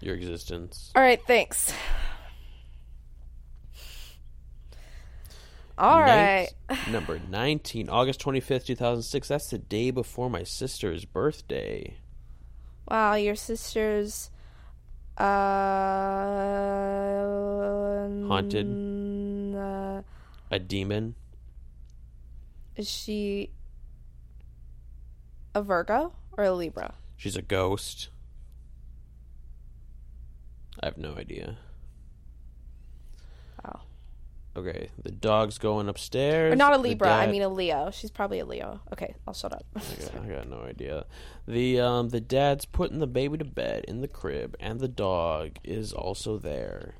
your existence. All right, thanks. All right. Next, (laughs) number 19, August 25th, 2006. That's the day before my sister's birthday. Wow, your sister's uh Haunted? A demon. is she a Virgo or a Libra? She's a ghost. I have no idea. Wow. Okay, the dog's going upstairs. Or not a Libra, I mean a Leo. She's probably a Leo. Okay, I'll shut up. I got, (laughs) I got no idea. The um the dad's putting the baby to bed in the crib, and the dog is also there.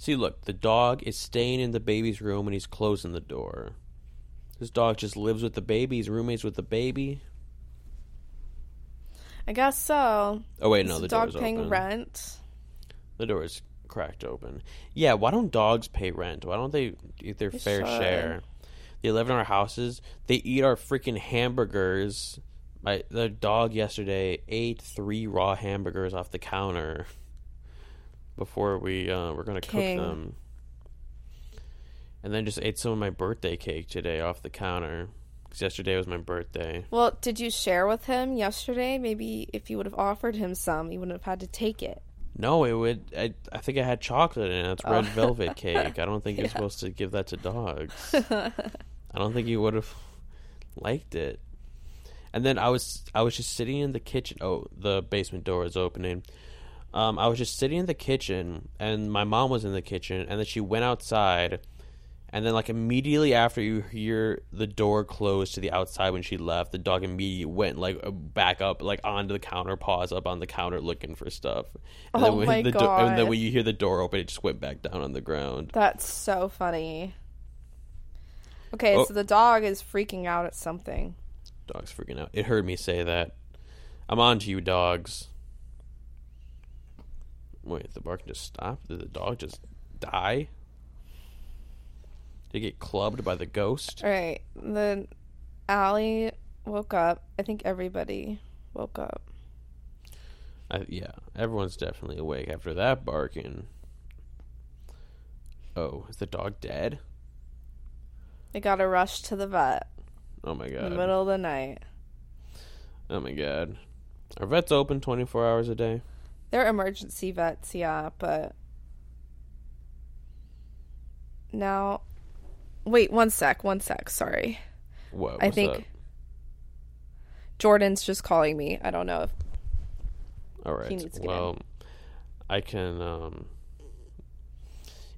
See, look, the dog is staying in the baby's room and he's closing the door. This dog just lives with the baby. He's roommates with the baby. I guess so. Oh wait, no, Is the dog paying open. rent. The door is cracked open. Yeah, why don't dogs pay rent? Why don't they eat their They fair should. share? They live in our houses. They eat our freaking hamburgers. My the dog yesterday ate three raw hamburgers off the counter before we uh, were gonna King. cook them, and then just ate some of my birthday cake today off the counter because yesterday was my birthday. Well, did you share with him yesterday? Maybe if you would have offered him some, he wouldn't have had to take it. No, it would. I, I think I had chocolate in it. It's red Oh. velvet (laughs) cake. I don't think you're supposed to give that to dogs. (laughs) I don't think you would have liked it. And then I was I was just sitting in the kitchen. Oh, the basement door is opening. Um, I was just sitting in the kitchen, and my mom was in the kitchen, and then she went outside, and then like immediately after you hear the door close to the outside when she left, the dog immediately went like uh, back up, like onto the counter, paws up on the counter looking for stuff. And then Oh when my the do- and then when you hear the door open, it just went back down on the ground. That's so funny. Okay, Oh. so the dog is freaking out at something. Dog's freaking out. It heard me say that. I'm on to you, dogs. Wait, the barking just stopped? Did the dog just die? Did he get clubbed by the ghost? All right, then Ali woke up. I think everybody woke up. I, yeah, everyone's definitely awake after that barking. Oh, is the dog dead? They got to rush to the vet Oh my god. in the middle of the night. Oh my god. Are vets open 24 hours a day? They're emergency vets, yeah, but now, wait one sec, one sec. Sorry, What? I think up? Jordan's just calling me. I don't know if All right. He needs to get in. well, I can. um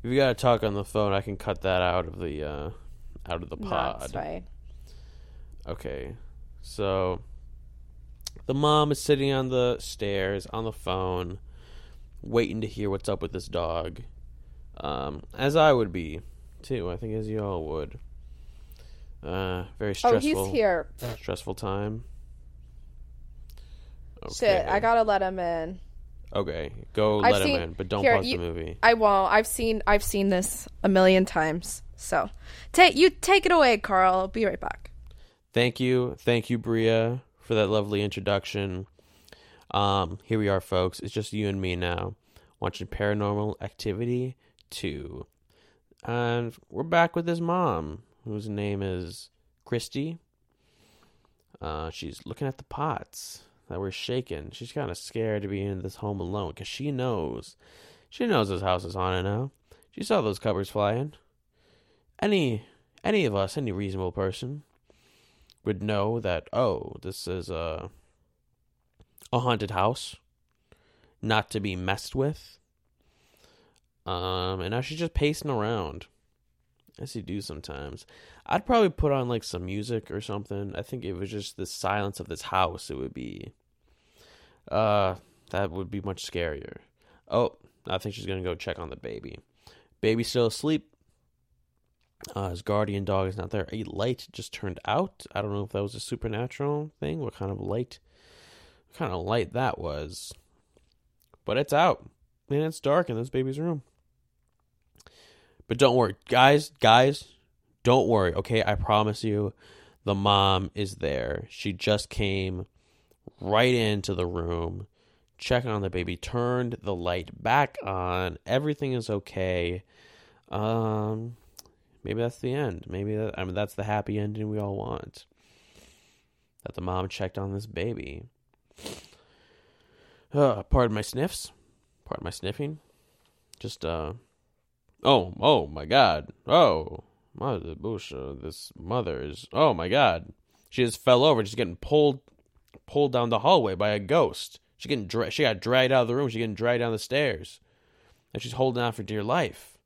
If you gotta talk on the phone, I can cut that out of the uh out of the pod. that's fine. Okay. So the mom is sitting on the stairs on the phone, waiting to hear what's up with this dog. Um, as I would be, too. I think as you all would. Uh, very Oh, stressful. he's here. Stressful time. Shit, I gotta let him in. Okay, go I've let seen- him in, but don't here, pause you- the movie. I won't. I've seen. I've seen this a million times. So, take you take it away, Carl. I'll be right back. Thank you, thank you, Bria, for that lovely introduction. Um, here we are, folks. It's just you and me now, watching Paranormal Activity two, and we're back with his mom, whose name is Kristi. Uh, she's looking at the pots that were shaking. She's kind of scared to be in this home alone because she knows, she knows this house is haunted now. She saw those covers flying. Any, any of us, any reasonable person would know that oh this is a a haunted house not to be messed with. Um and now she's just pacing around. As you do sometimes. I'd probably put on like some music or something. I think it was just the silence of this house it would be uh that would be much scarier. Oh i think she's gonna go check on the baby. Baby's still asleep uh, his guardian dog is not there. A light just turned out. I don't know if that was a supernatural thing. What kind of light? What kind of light that was? But it's out, and it's dark in this baby's room. But don't worry, guys. Guys, don't worry. Okay, I promise you, the mom is there. She just came right into the room, checking on the baby, turned the light back on. Everything is okay. Um maybe that's the end. Maybe that, I mean that's the happy ending we all want. That the mom checked on this baby. (sighs) Uh, pardon my sniffs. Pardon my sniffing. Just uh Oh, oh my god. Oh, mother busha, this mother is Oh my god. She just fell over, She's getting pulled pulled down the hallway by a ghost. She getting dra- she got dragged out of the room, she getting dragged down the stairs. And she's holding on for dear life.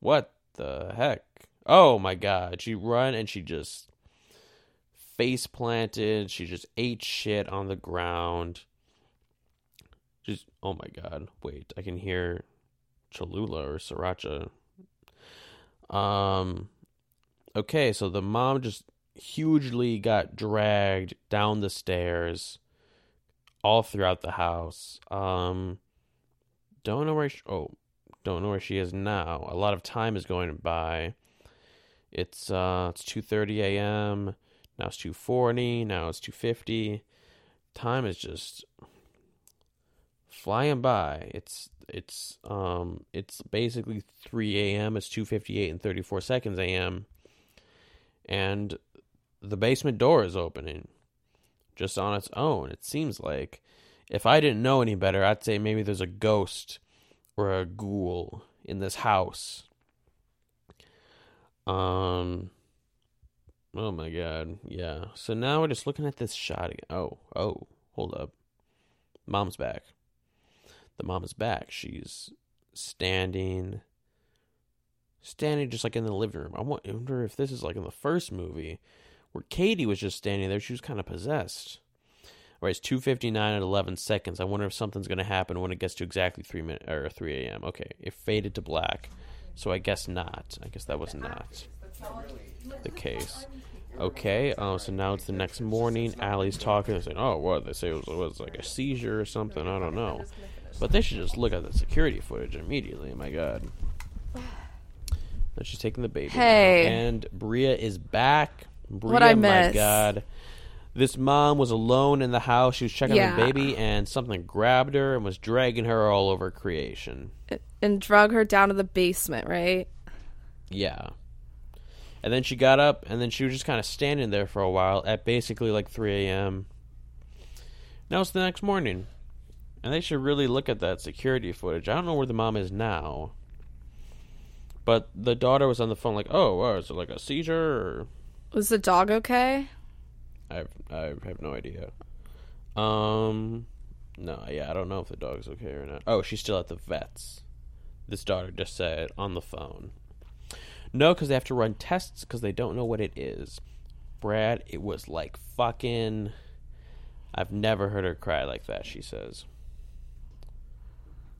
What the heck? Oh my god. She run and she just face planted. She just ate shit on the ground. Just oh my god. Wait, I can hear Cholula or Sriracha. Um, okay, so the mom just hugely got dragged down the stairs all throughout the house. Um, don't know where she, oh, don't know where she is now. A lot of time is going by. It's uh it's 2:30 a.m. Now it's 2:40, now it's 2:50. Time is just flying by. It's it's um it's basically 3 a.m. It's 2:58 and 34 seconds a.m. And the basement door is opening just on its own. It seems like if I didn't know any better, I'd say maybe there's a ghost or a ghoul in this house. Um Oh my god. Yeah. So now we're just looking at this shot again. Oh, oh, hold up. Mom's back. The mom is back. She's standing standing just like in the living room. I wonder if this is like in the first movie where Katie was just standing there. She was kind of possessed. All right, it's two fifty nine at eleven seconds. I wonder if something's going to happen when it gets to exactly three minutes or three a.m. Okay, it faded to black, so I guess not. I guess that was not the case. Okay, uh, so now it's the next morning. Ali's talking and saying, "Oh, what they say it was, it was like a seizure or something. I don't know." But they should just look at the security footage immediately. My God. Then she's taking the baby. now. Hey. And Bria is back. Bria, What I my. God. This mom was alone in the house. She was checking Yeah. on the baby, and something grabbed her and was dragging her all over creation. And drug her down to the basement, right? Yeah. And then she got up, and then she was just kind of standing there for a while at basically like 3 a.m. Now it's the next morning. And they should really look at that security footage. I don't know where the mom is now. But the daughter was on the phone, like, oh, wow, is it like a seizure? Or... Was the dog okay? I have, I have no idea. Um, no, yeah, I don't know if the dog's okay or not. Oh, she's still at the vet's. This daughter just said on the phone. No, because they have to run tests because they don't know what it is. Brad, it was like fucking. I've never heard her cry like that. She says.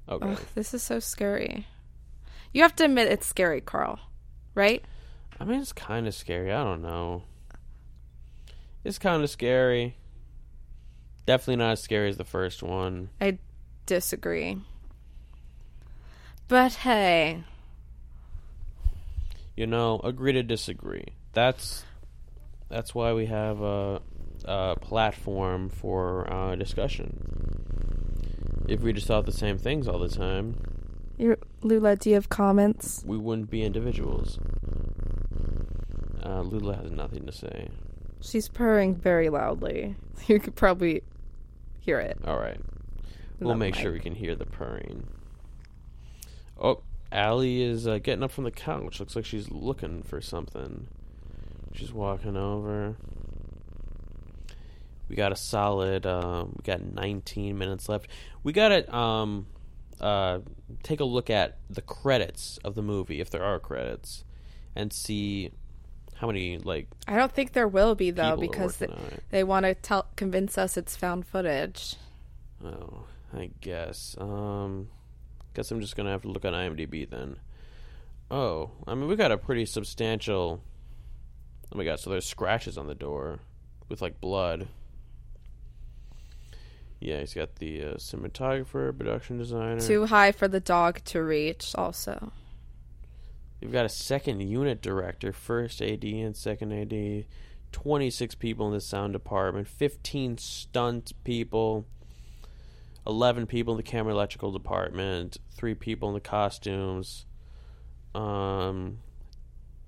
Okay. Ugh, this is so scary. You have to admit it's scary, Carl. Right? I mean, it's kind of scary. I don't know. It's kind of scary. Definitely not as scary as the first one. I disagree. But hey, you know, agree to disagree. That's that's why we have a, a platform for uh, discussion. If we just thought the same things all the time, you Lula, do you have comments? we wouldn't be individuals. Uh, Lula has nothing to say. She's purring very loudly. (laughs) You could probably hear it. All right, we'll make sure we can hear the purring. Oh, Ali is uh, getting up from the couch. Looks like she's looking for something. She's walking over. We got a solid. Um, we got 19 minutes left. We got to um, uh, take a look at the credits of the movie, if there are credits, and see how many like I don't think there will be though because they, working on it. they want to tell convince us it's found footage. Oh, I guess. Um, guess I'm just gonna have to look on IMDb then. Oh, I mean, we got a pretty substantial. Oh my god! So there's scratches on the door with like blood. Yeah, he's got the uh, cinematographer, production designer. Too high for the dog to reach. Also, We've got a second unit director, first AD and second AD, 26 people in the sound department, 15 stunt people, 11 people in the camera electrical department, 3 people in the costumes, um,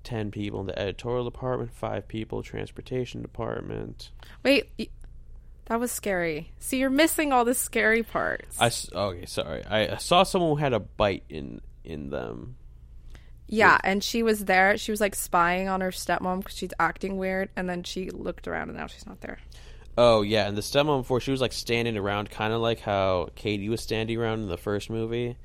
10 people in the editorial department, 5 people transportation department. wait, that was scary. See, you're missing all the scary parts. I okay, sorry. I, I saw someone who had a bite in in them. Yeah, and she was there. She was like spying on her stepmom because she's acting weird, and then she looked around and now she's not there. Oh yeah, and the stepmom before she was like standing around, kind of like how Katie was standing around in the first movie.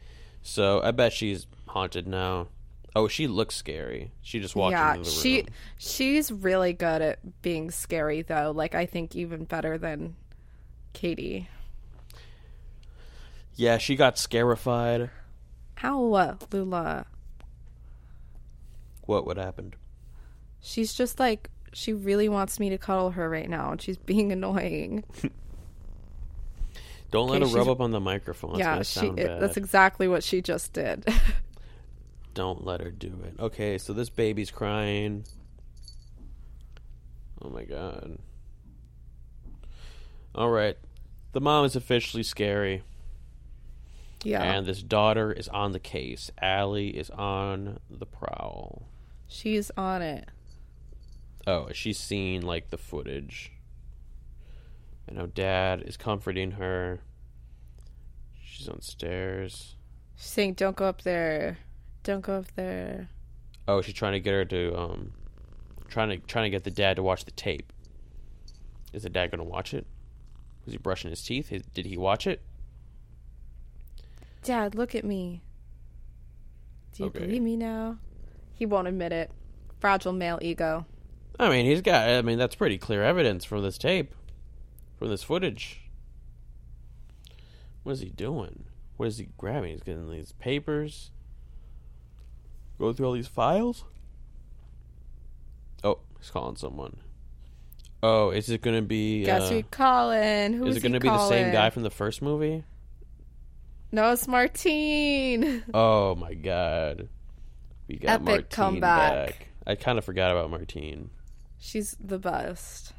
So I bet she's haunted now. Oh, she looks scary. She just walked yeah, into the she she's really good at being scary though. Like I think even better than Katie. Yeah, she got scarified. Ow, uh, Lula. What what happened? She's just like she really wants me to cuddle her right now, and she's (laughs) being annoying. Don't let her rub up on the microphone. Yeah, she. It, that's exactly what she just did. (laughs) Don't let her do it. Okay, so this baby's crying. Oh my god. All right. The mom is officially scary. yeah, And this daughter is on the case. Ali is on the prowl. She's on it. Oh, she's seen like the footage. And know dad is comforting her. She's on stairs. She's saying, "Don't go up there. Don't go up there." Oh, she's trying to get her to um trying to trying to get the dad to watch the tape. Is the dad going to watch it? Was he brushing his teeth? His- Did he watch it? Dad, look at me. Do you Okay. believe me now? He won't admit it. Fragile male ego. I mean, he's got I mean, that's pretty clear evidence from this tape. From this footage. What is he doing? What is he grabbing? He's getting these papers. Go through all these files? Oh, he's calling someone. Oh, is it going to be Guess uh, who he calling? Who's Is it going to be the same guy from the first movie? No, it's Martine. (laughs) Oh my god. We got Epic Martine comeback. back. I kind of forgot about Martine. She's the best.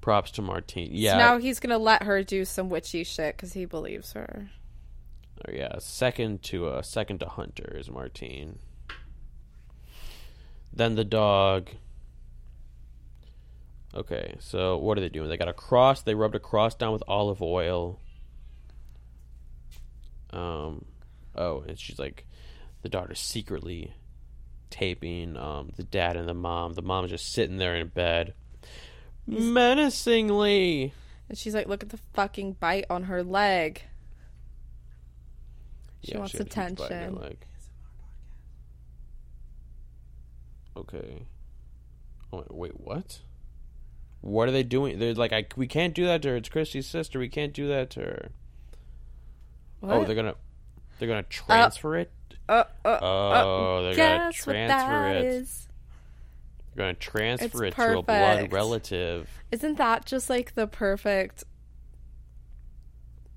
Props to Martine. So Yeah. now he's going to let her do some witchy shit because he believes her. oh, yeah. Second to uh, second to Hunter is Martine. Then the dog. Okay, so what are they doing? They got a cross. They rubbed a cross down with olive oil. Um, oh, and she's like, the daughter secretly taping um the dad and the mom. The mom's just sitting there in bed, menacingly. And she's like, look at the fucking bite on her leg. She Yeah, wants had a huge bite in her attention. Okay. Oh, wait, what? What are they doing? They're like, I, we can't do that to her. It's Kristi's sister. We can't do that to her. What? Oh, they're gonna, they're gonna transfer it. Uh, uh, Oh, they're gonna guess what transfer that it. is? They're gonna transfer It's it to a blood relative. Isn't that just like the perfect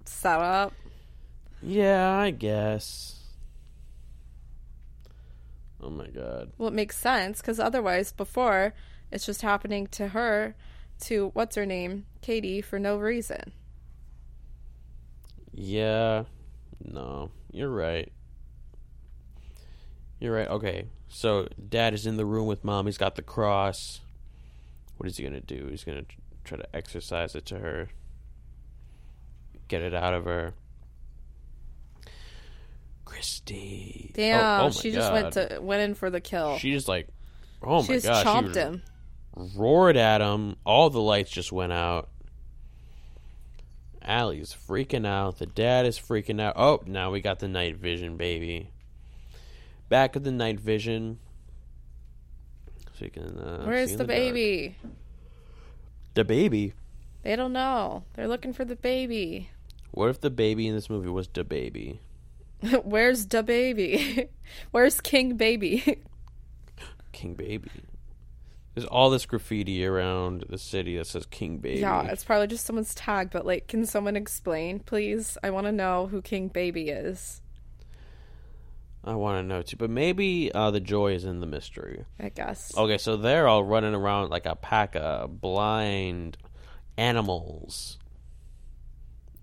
setup? Yeah, I guess. Oh my god. Well, it makes sense because otherwise, before it's just happening to her, to what's her name, Katie, for no reason. Yeah. No, you're right. You're right. Okay. So dad is in the room with mom. He's got the cross. What is he going to do? He's going to try to exercise it to her. Get it out of her. Kristi. Oh- Damn, oh my she just went to went in for the kill. She just like Oh my god. she my just gosh. chomped she him. roared at him. All the lights just went out. Ali's freaking out. The dad is freaking out. Oh, now we got the night vision, baby. Back of the night vision. So you can. Uh, Where's the, dark. baby? The baby. They don't know. They're looking for the baby. What if the baby in this movie was the baby? (laughs) Where's the baby? (laughs) Where's King Baby? (laughs) King Baby. There's all this graffiti around the city that says King Baby. yeah, it's probably just someone's tag, but like, can someone explain, please? I want to know who King Baby is. I want to know too, but maybe uh, the joy is in the mystery. I guess. Okay, so they're all running around like a pack of blind animals.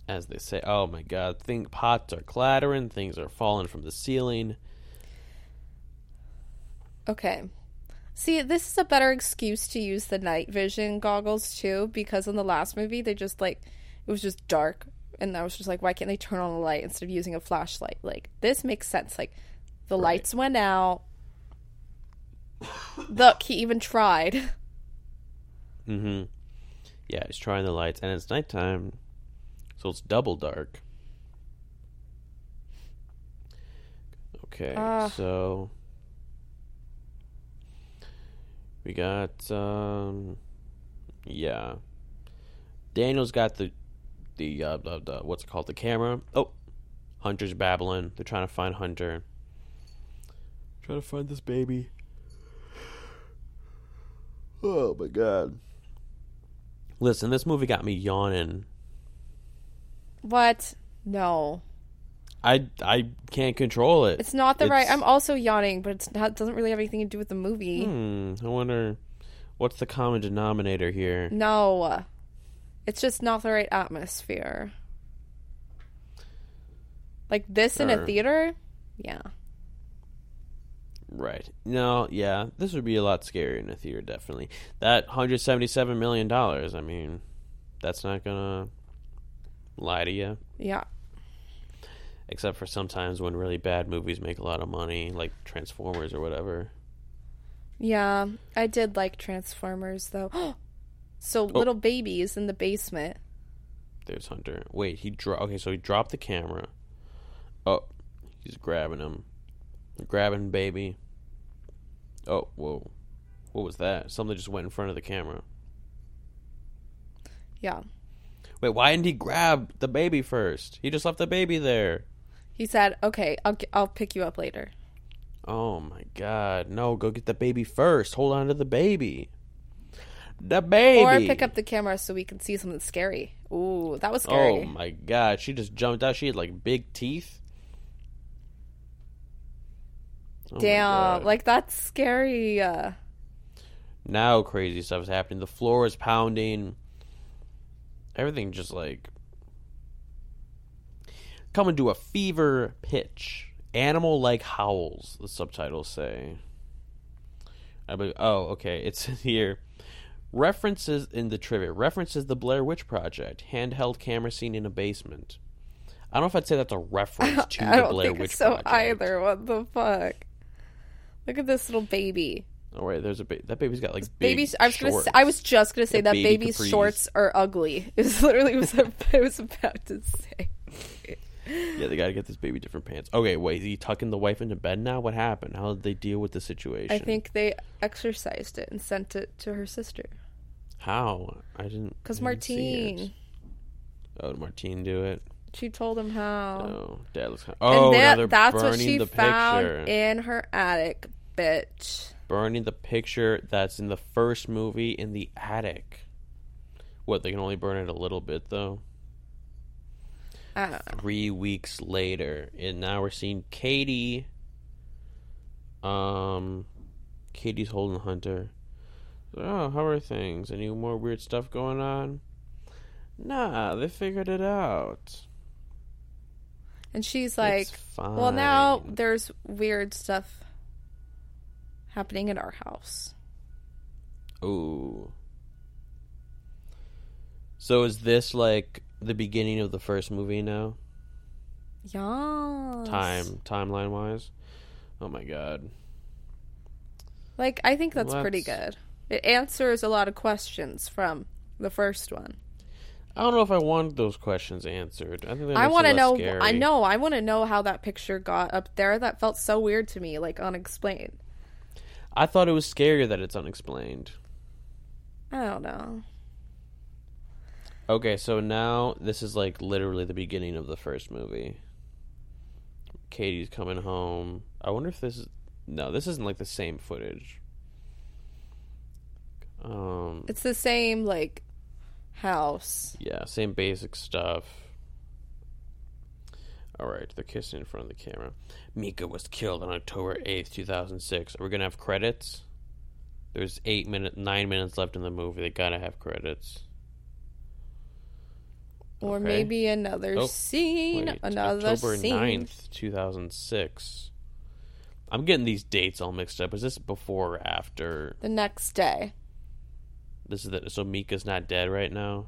As they say, oh my god, think pots are clattering, things are falling from the ceiling. Okay. See, this is a better excuse to use the night vision goggles too, because in the last movie they just like it was just dark, and I was just like, why can't they turn on the light instead of using a flashlight? Like this makes sense. Like the Right. lights went out. Look, he even tried. Mm-hmm. Yeah, he's trying the lights, and it's nighttime, so it's double dark. Okay, Ah. so we got um, yeah. Daniel's got the the uh the, the what's it called the camera. Oh, Hunter's babbling. They're trying to find Hunter. Trying to find this baby. Oh my god. Listen, this movie got me yawning. What? No. I I can't control it. It's not the right. I'm also yawning, but it's not doesn't really have anything to do with the movie. Hmm. I wonder what's the common denominator here. No. It's just not the right atmosphere. Like this in a theater? Yeah. Right. No, yeah. This would be a lot scarier in a theater, definitely. That $177 million, I mean, that's not gonna lie to you. Yeah. Except for sometimes when really bad movies make a lot of money, like Transformers or whatever. Yeah. I did like Transformers though. (gasps) so Oh. little babies in the basement. There's Hunter. Wait, he dro- Okay, so he dropped the camera. Oh, he's grabbing him. Grabbing baby. Oh, whoa. What was that? Something just went in front of the camera. Yeah. Wait, why didn't he grab the baby first? He just left the baby there. He said, "Okay, I'll I'll pick you up later." Oh my god. No, go get the baby first. Hold on to the baby. The baby. Or pick up the camera so we can see something scary. Ooh, that was scary. Oh my god. She just jumped out. She had like big teeth. Oh Damn, like that's scary. Uh, now crazy stuff is happening. The floor is pounding. Everything just like coming to a fever pitch. Animal like howls, the subtitles say. I believe, oh, okay. (laughs) It's here. References in the trivia. References the Blair Witch Project. Handheld camera scene in a basement. I don't know if I'd say that's a reference (laughs) to I the Blair think Witch so Project. either. What the fuck? Look at this little baby. Oh wait, there's a ba- that baby's got like big Baby's. I was gonna. shorts. Say, I was just gonna say The that baby baby's capris. shorts are ugly. (laughs) Is literally what I was about to say. Yeah, they gotta get this baby different pants. Okay, wait, is he tucking the wife into bed now? What happened? How did they deal with the situation? I think they exercised it and sent it to her sister. How? I didn't. Cause I didn't see it. Martine, Oh, did Martine do it? She told him how. Oh, Dad looks. Kind oh, and that, that's burning what she the found picture. in her attic, bitch. burning the picture that's in the first movie in the attic. What? They can only burn it a little bit though. I. Three weeks later, and now we're seeing Katie. Um, Katie's holding Hunter. Oh, how are things? Any more weird stuff going on? Nah, they figured it out. And she's like, well, now there's weird stuff happening in our house. Ooh. So is this like the beginning of the first movie now? Yeah. Time timeline wise? Oh my god. Like, I think that's pretty Let's- good. It answers a lot of questions from the first one. I don't know if I want those questions answered. I think I want to know. I know. I want to know how that picture got up there. That felt so weird to me, like unexplained. I thought it was scarier that it's unexplained. I don't know. Okay, so now this is like literally the beginning of the first movie. Katie's coming home. I wonder if this is no, this isn't like the same footage. Um It's the same like house. Yeah, same basic stuff. Alright, they're kissing in front of the camera. Micah was killed on October 8th, 2006. Are we going to have credits? There's eight minute, nine minutes left in the movie. They gotta have credits. Or Okay. maybe another Oh, scene. Wait, another October scene. 9th, 2006. I'm getting these dates all mixed up. Is this before or after? The next day. This is the, so Micah's not dead right now.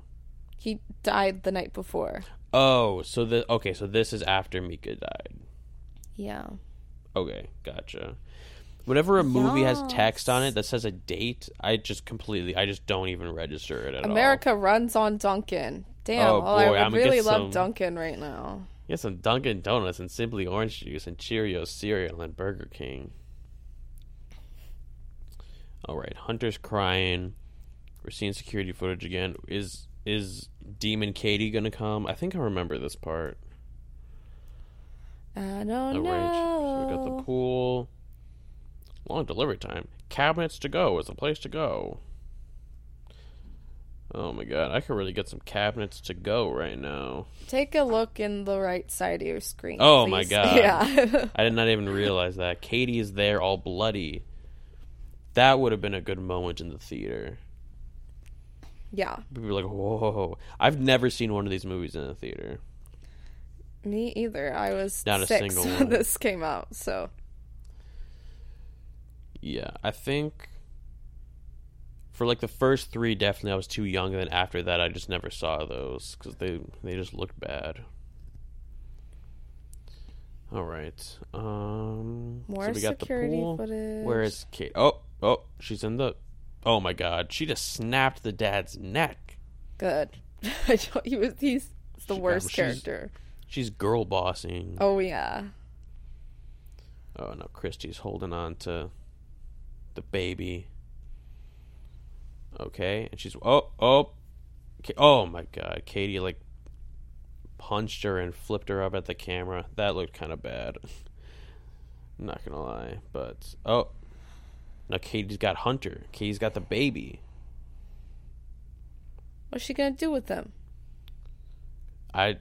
He died the night before. Oh, so the okay, so this is after Mika died. Yeah. Okay, gotcha. Whenever a movie has text on it that says a date, I just completely, I just don't even register it at all. America runs on Dunkin'. Damn. Oh, oh I boy, would I'm really love some- Dunkin' right now. Get some Dunkin' Donuts and Simply Orange Juice and Cheerios cereal and Burger King. All right, Hunter's crying. We're seeing security footage again. Is is Demon Katie gonna come? I think I remember this part. I don't arrange. So we got the pool. Long delivery time. Cabinets to go is the place to go. Oh my god, I could really get some cabinets to go right now. Take a look in the right side of your screen. Oh my. (laughs) God. Yeah. I did not even realize that. Katie is there all bloody. That would have been a good moment in the theater. Yeah. People were like, whoa. I've never seen one of these movies in a theater. Me either. I was Not a single (laughs) when one. this came out, so Yeah, I think for like the first three, definitely I was too young. And then after that, I just never saw those because they they just looked bad. All right. Um, more so we got the security pool. footage. Where is Kate? Oh, oh, she's in the. Oh my God! She just snapped the dad's neck. good? (laughs) I told you was- he's the She- worst she's- character. She's girl bossing. Oh yeah. Oh no, Kristi's holding on to the baby. Okay, and she's oh oh, Ka- oh my god, Katie like punched her and flipped her up at the camera. That looked kind of bad. (laughs) Not gonna lie, but oh, now Katie's got Hunter. Katie's got the baby. What's she gonna do with them? I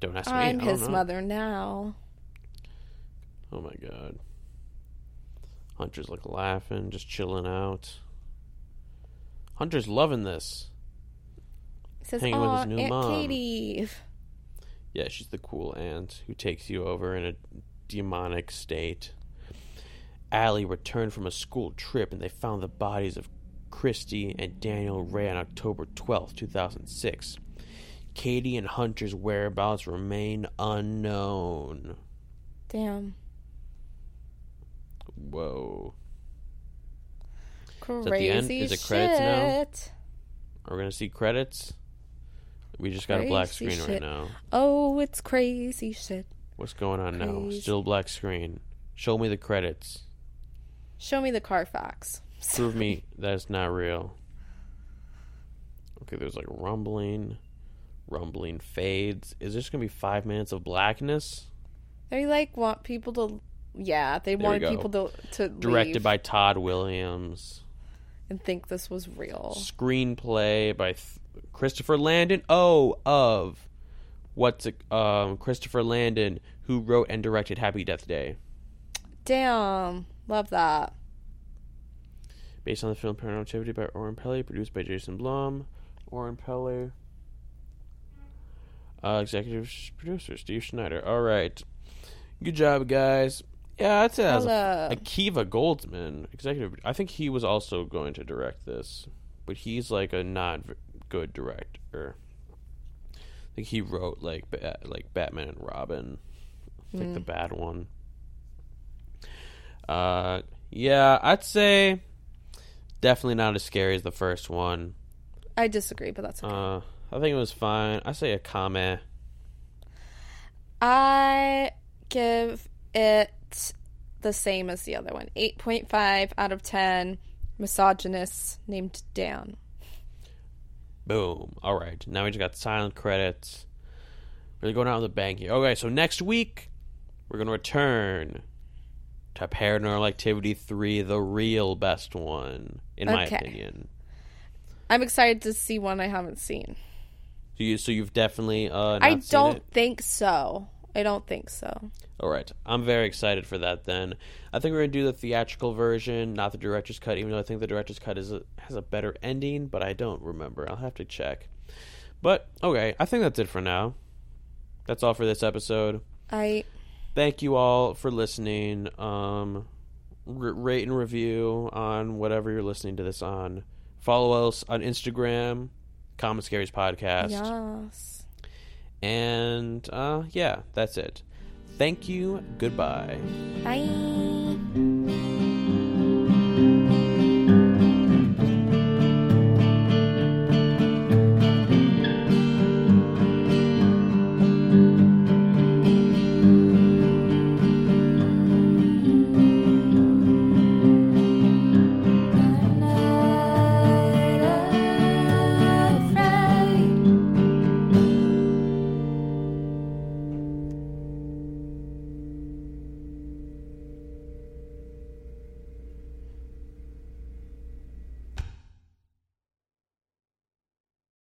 don't ask me. I'm I don't his know. mother now. Oh my god. Hunter's like laughing, just chilling out. Hunter's loving this. He says, Hanging with his new Aunt mom." Katie." Yeah, she's the cool aunt who takes you over in a demonic state. Ali returned from a school trip and they found the bodies of Kristi and Daniel Rey on October 12th, 2006. Katie and Hunter's whereabouts remain unknown. Damn. Whoa. Crazy at the end? Is it credits now? shit. Are we going to see credits? We just got a black screen shit. right now. Oh, it's crazy shit. What's going on now? Still black screen. Show me the credits. Show me the Carfax. (laughs) Prove me that's not real. Okay, there's like rumbling. Rumbling fades. Is this going to be five minutes of blackness? They like want people to. Yeah, they we wanted people to to Directed leave by Tod Williams. and think this was real. Screenplay by Th- Christopher Landon. Oh, of what's it? Um, Christopher Landon, who wrote and directed Happy Death Day. Damn, love that. Based on the film Paranormal Activity by Oren Peli, produced by Jason Blum. Oren Peli. Uh, executive producer Steve Schneider. All right, good job, guys. Yeah, I'd say that was Holla. Akiva Goldsman, executive. I think he was also going to direct this, but he's like a not good director. I think he wrote like ba- like Batman and Robin, like the bad one. Uh, yeah, I'd say definitely not as scary as the first one. I disagree, but that's okay. Uh, I think it was fine. I say a comment. I give it the same as the other one. 8.5 out of 10. Misogynist named Dan. Boom. All right. Now we just got silent credits. Really going out with a bang here. Okay, so next week we're gonna return to Paranormal Activity three, the real best one, in my Okay. opinion. I'm excited to see one I haven't seen. So you, so you've definitely uh, I don't think so. I don't think so. All right, I'm very excited for that. Then I think we're gonna do the theatrical version, not the director's cut. Even though I think the director's cut is a, has a better ending, but I don't remember. I'll have to check. But okay, I think that's it for now. That's all for this episode. I Thank you all for listening. Um, r- rate and review on whatever you're listening to this on. Follow us on Instagram, Common Scaries Podcast. yes. And uh, yeah, that's it. Thank you. Goodbye. Bye.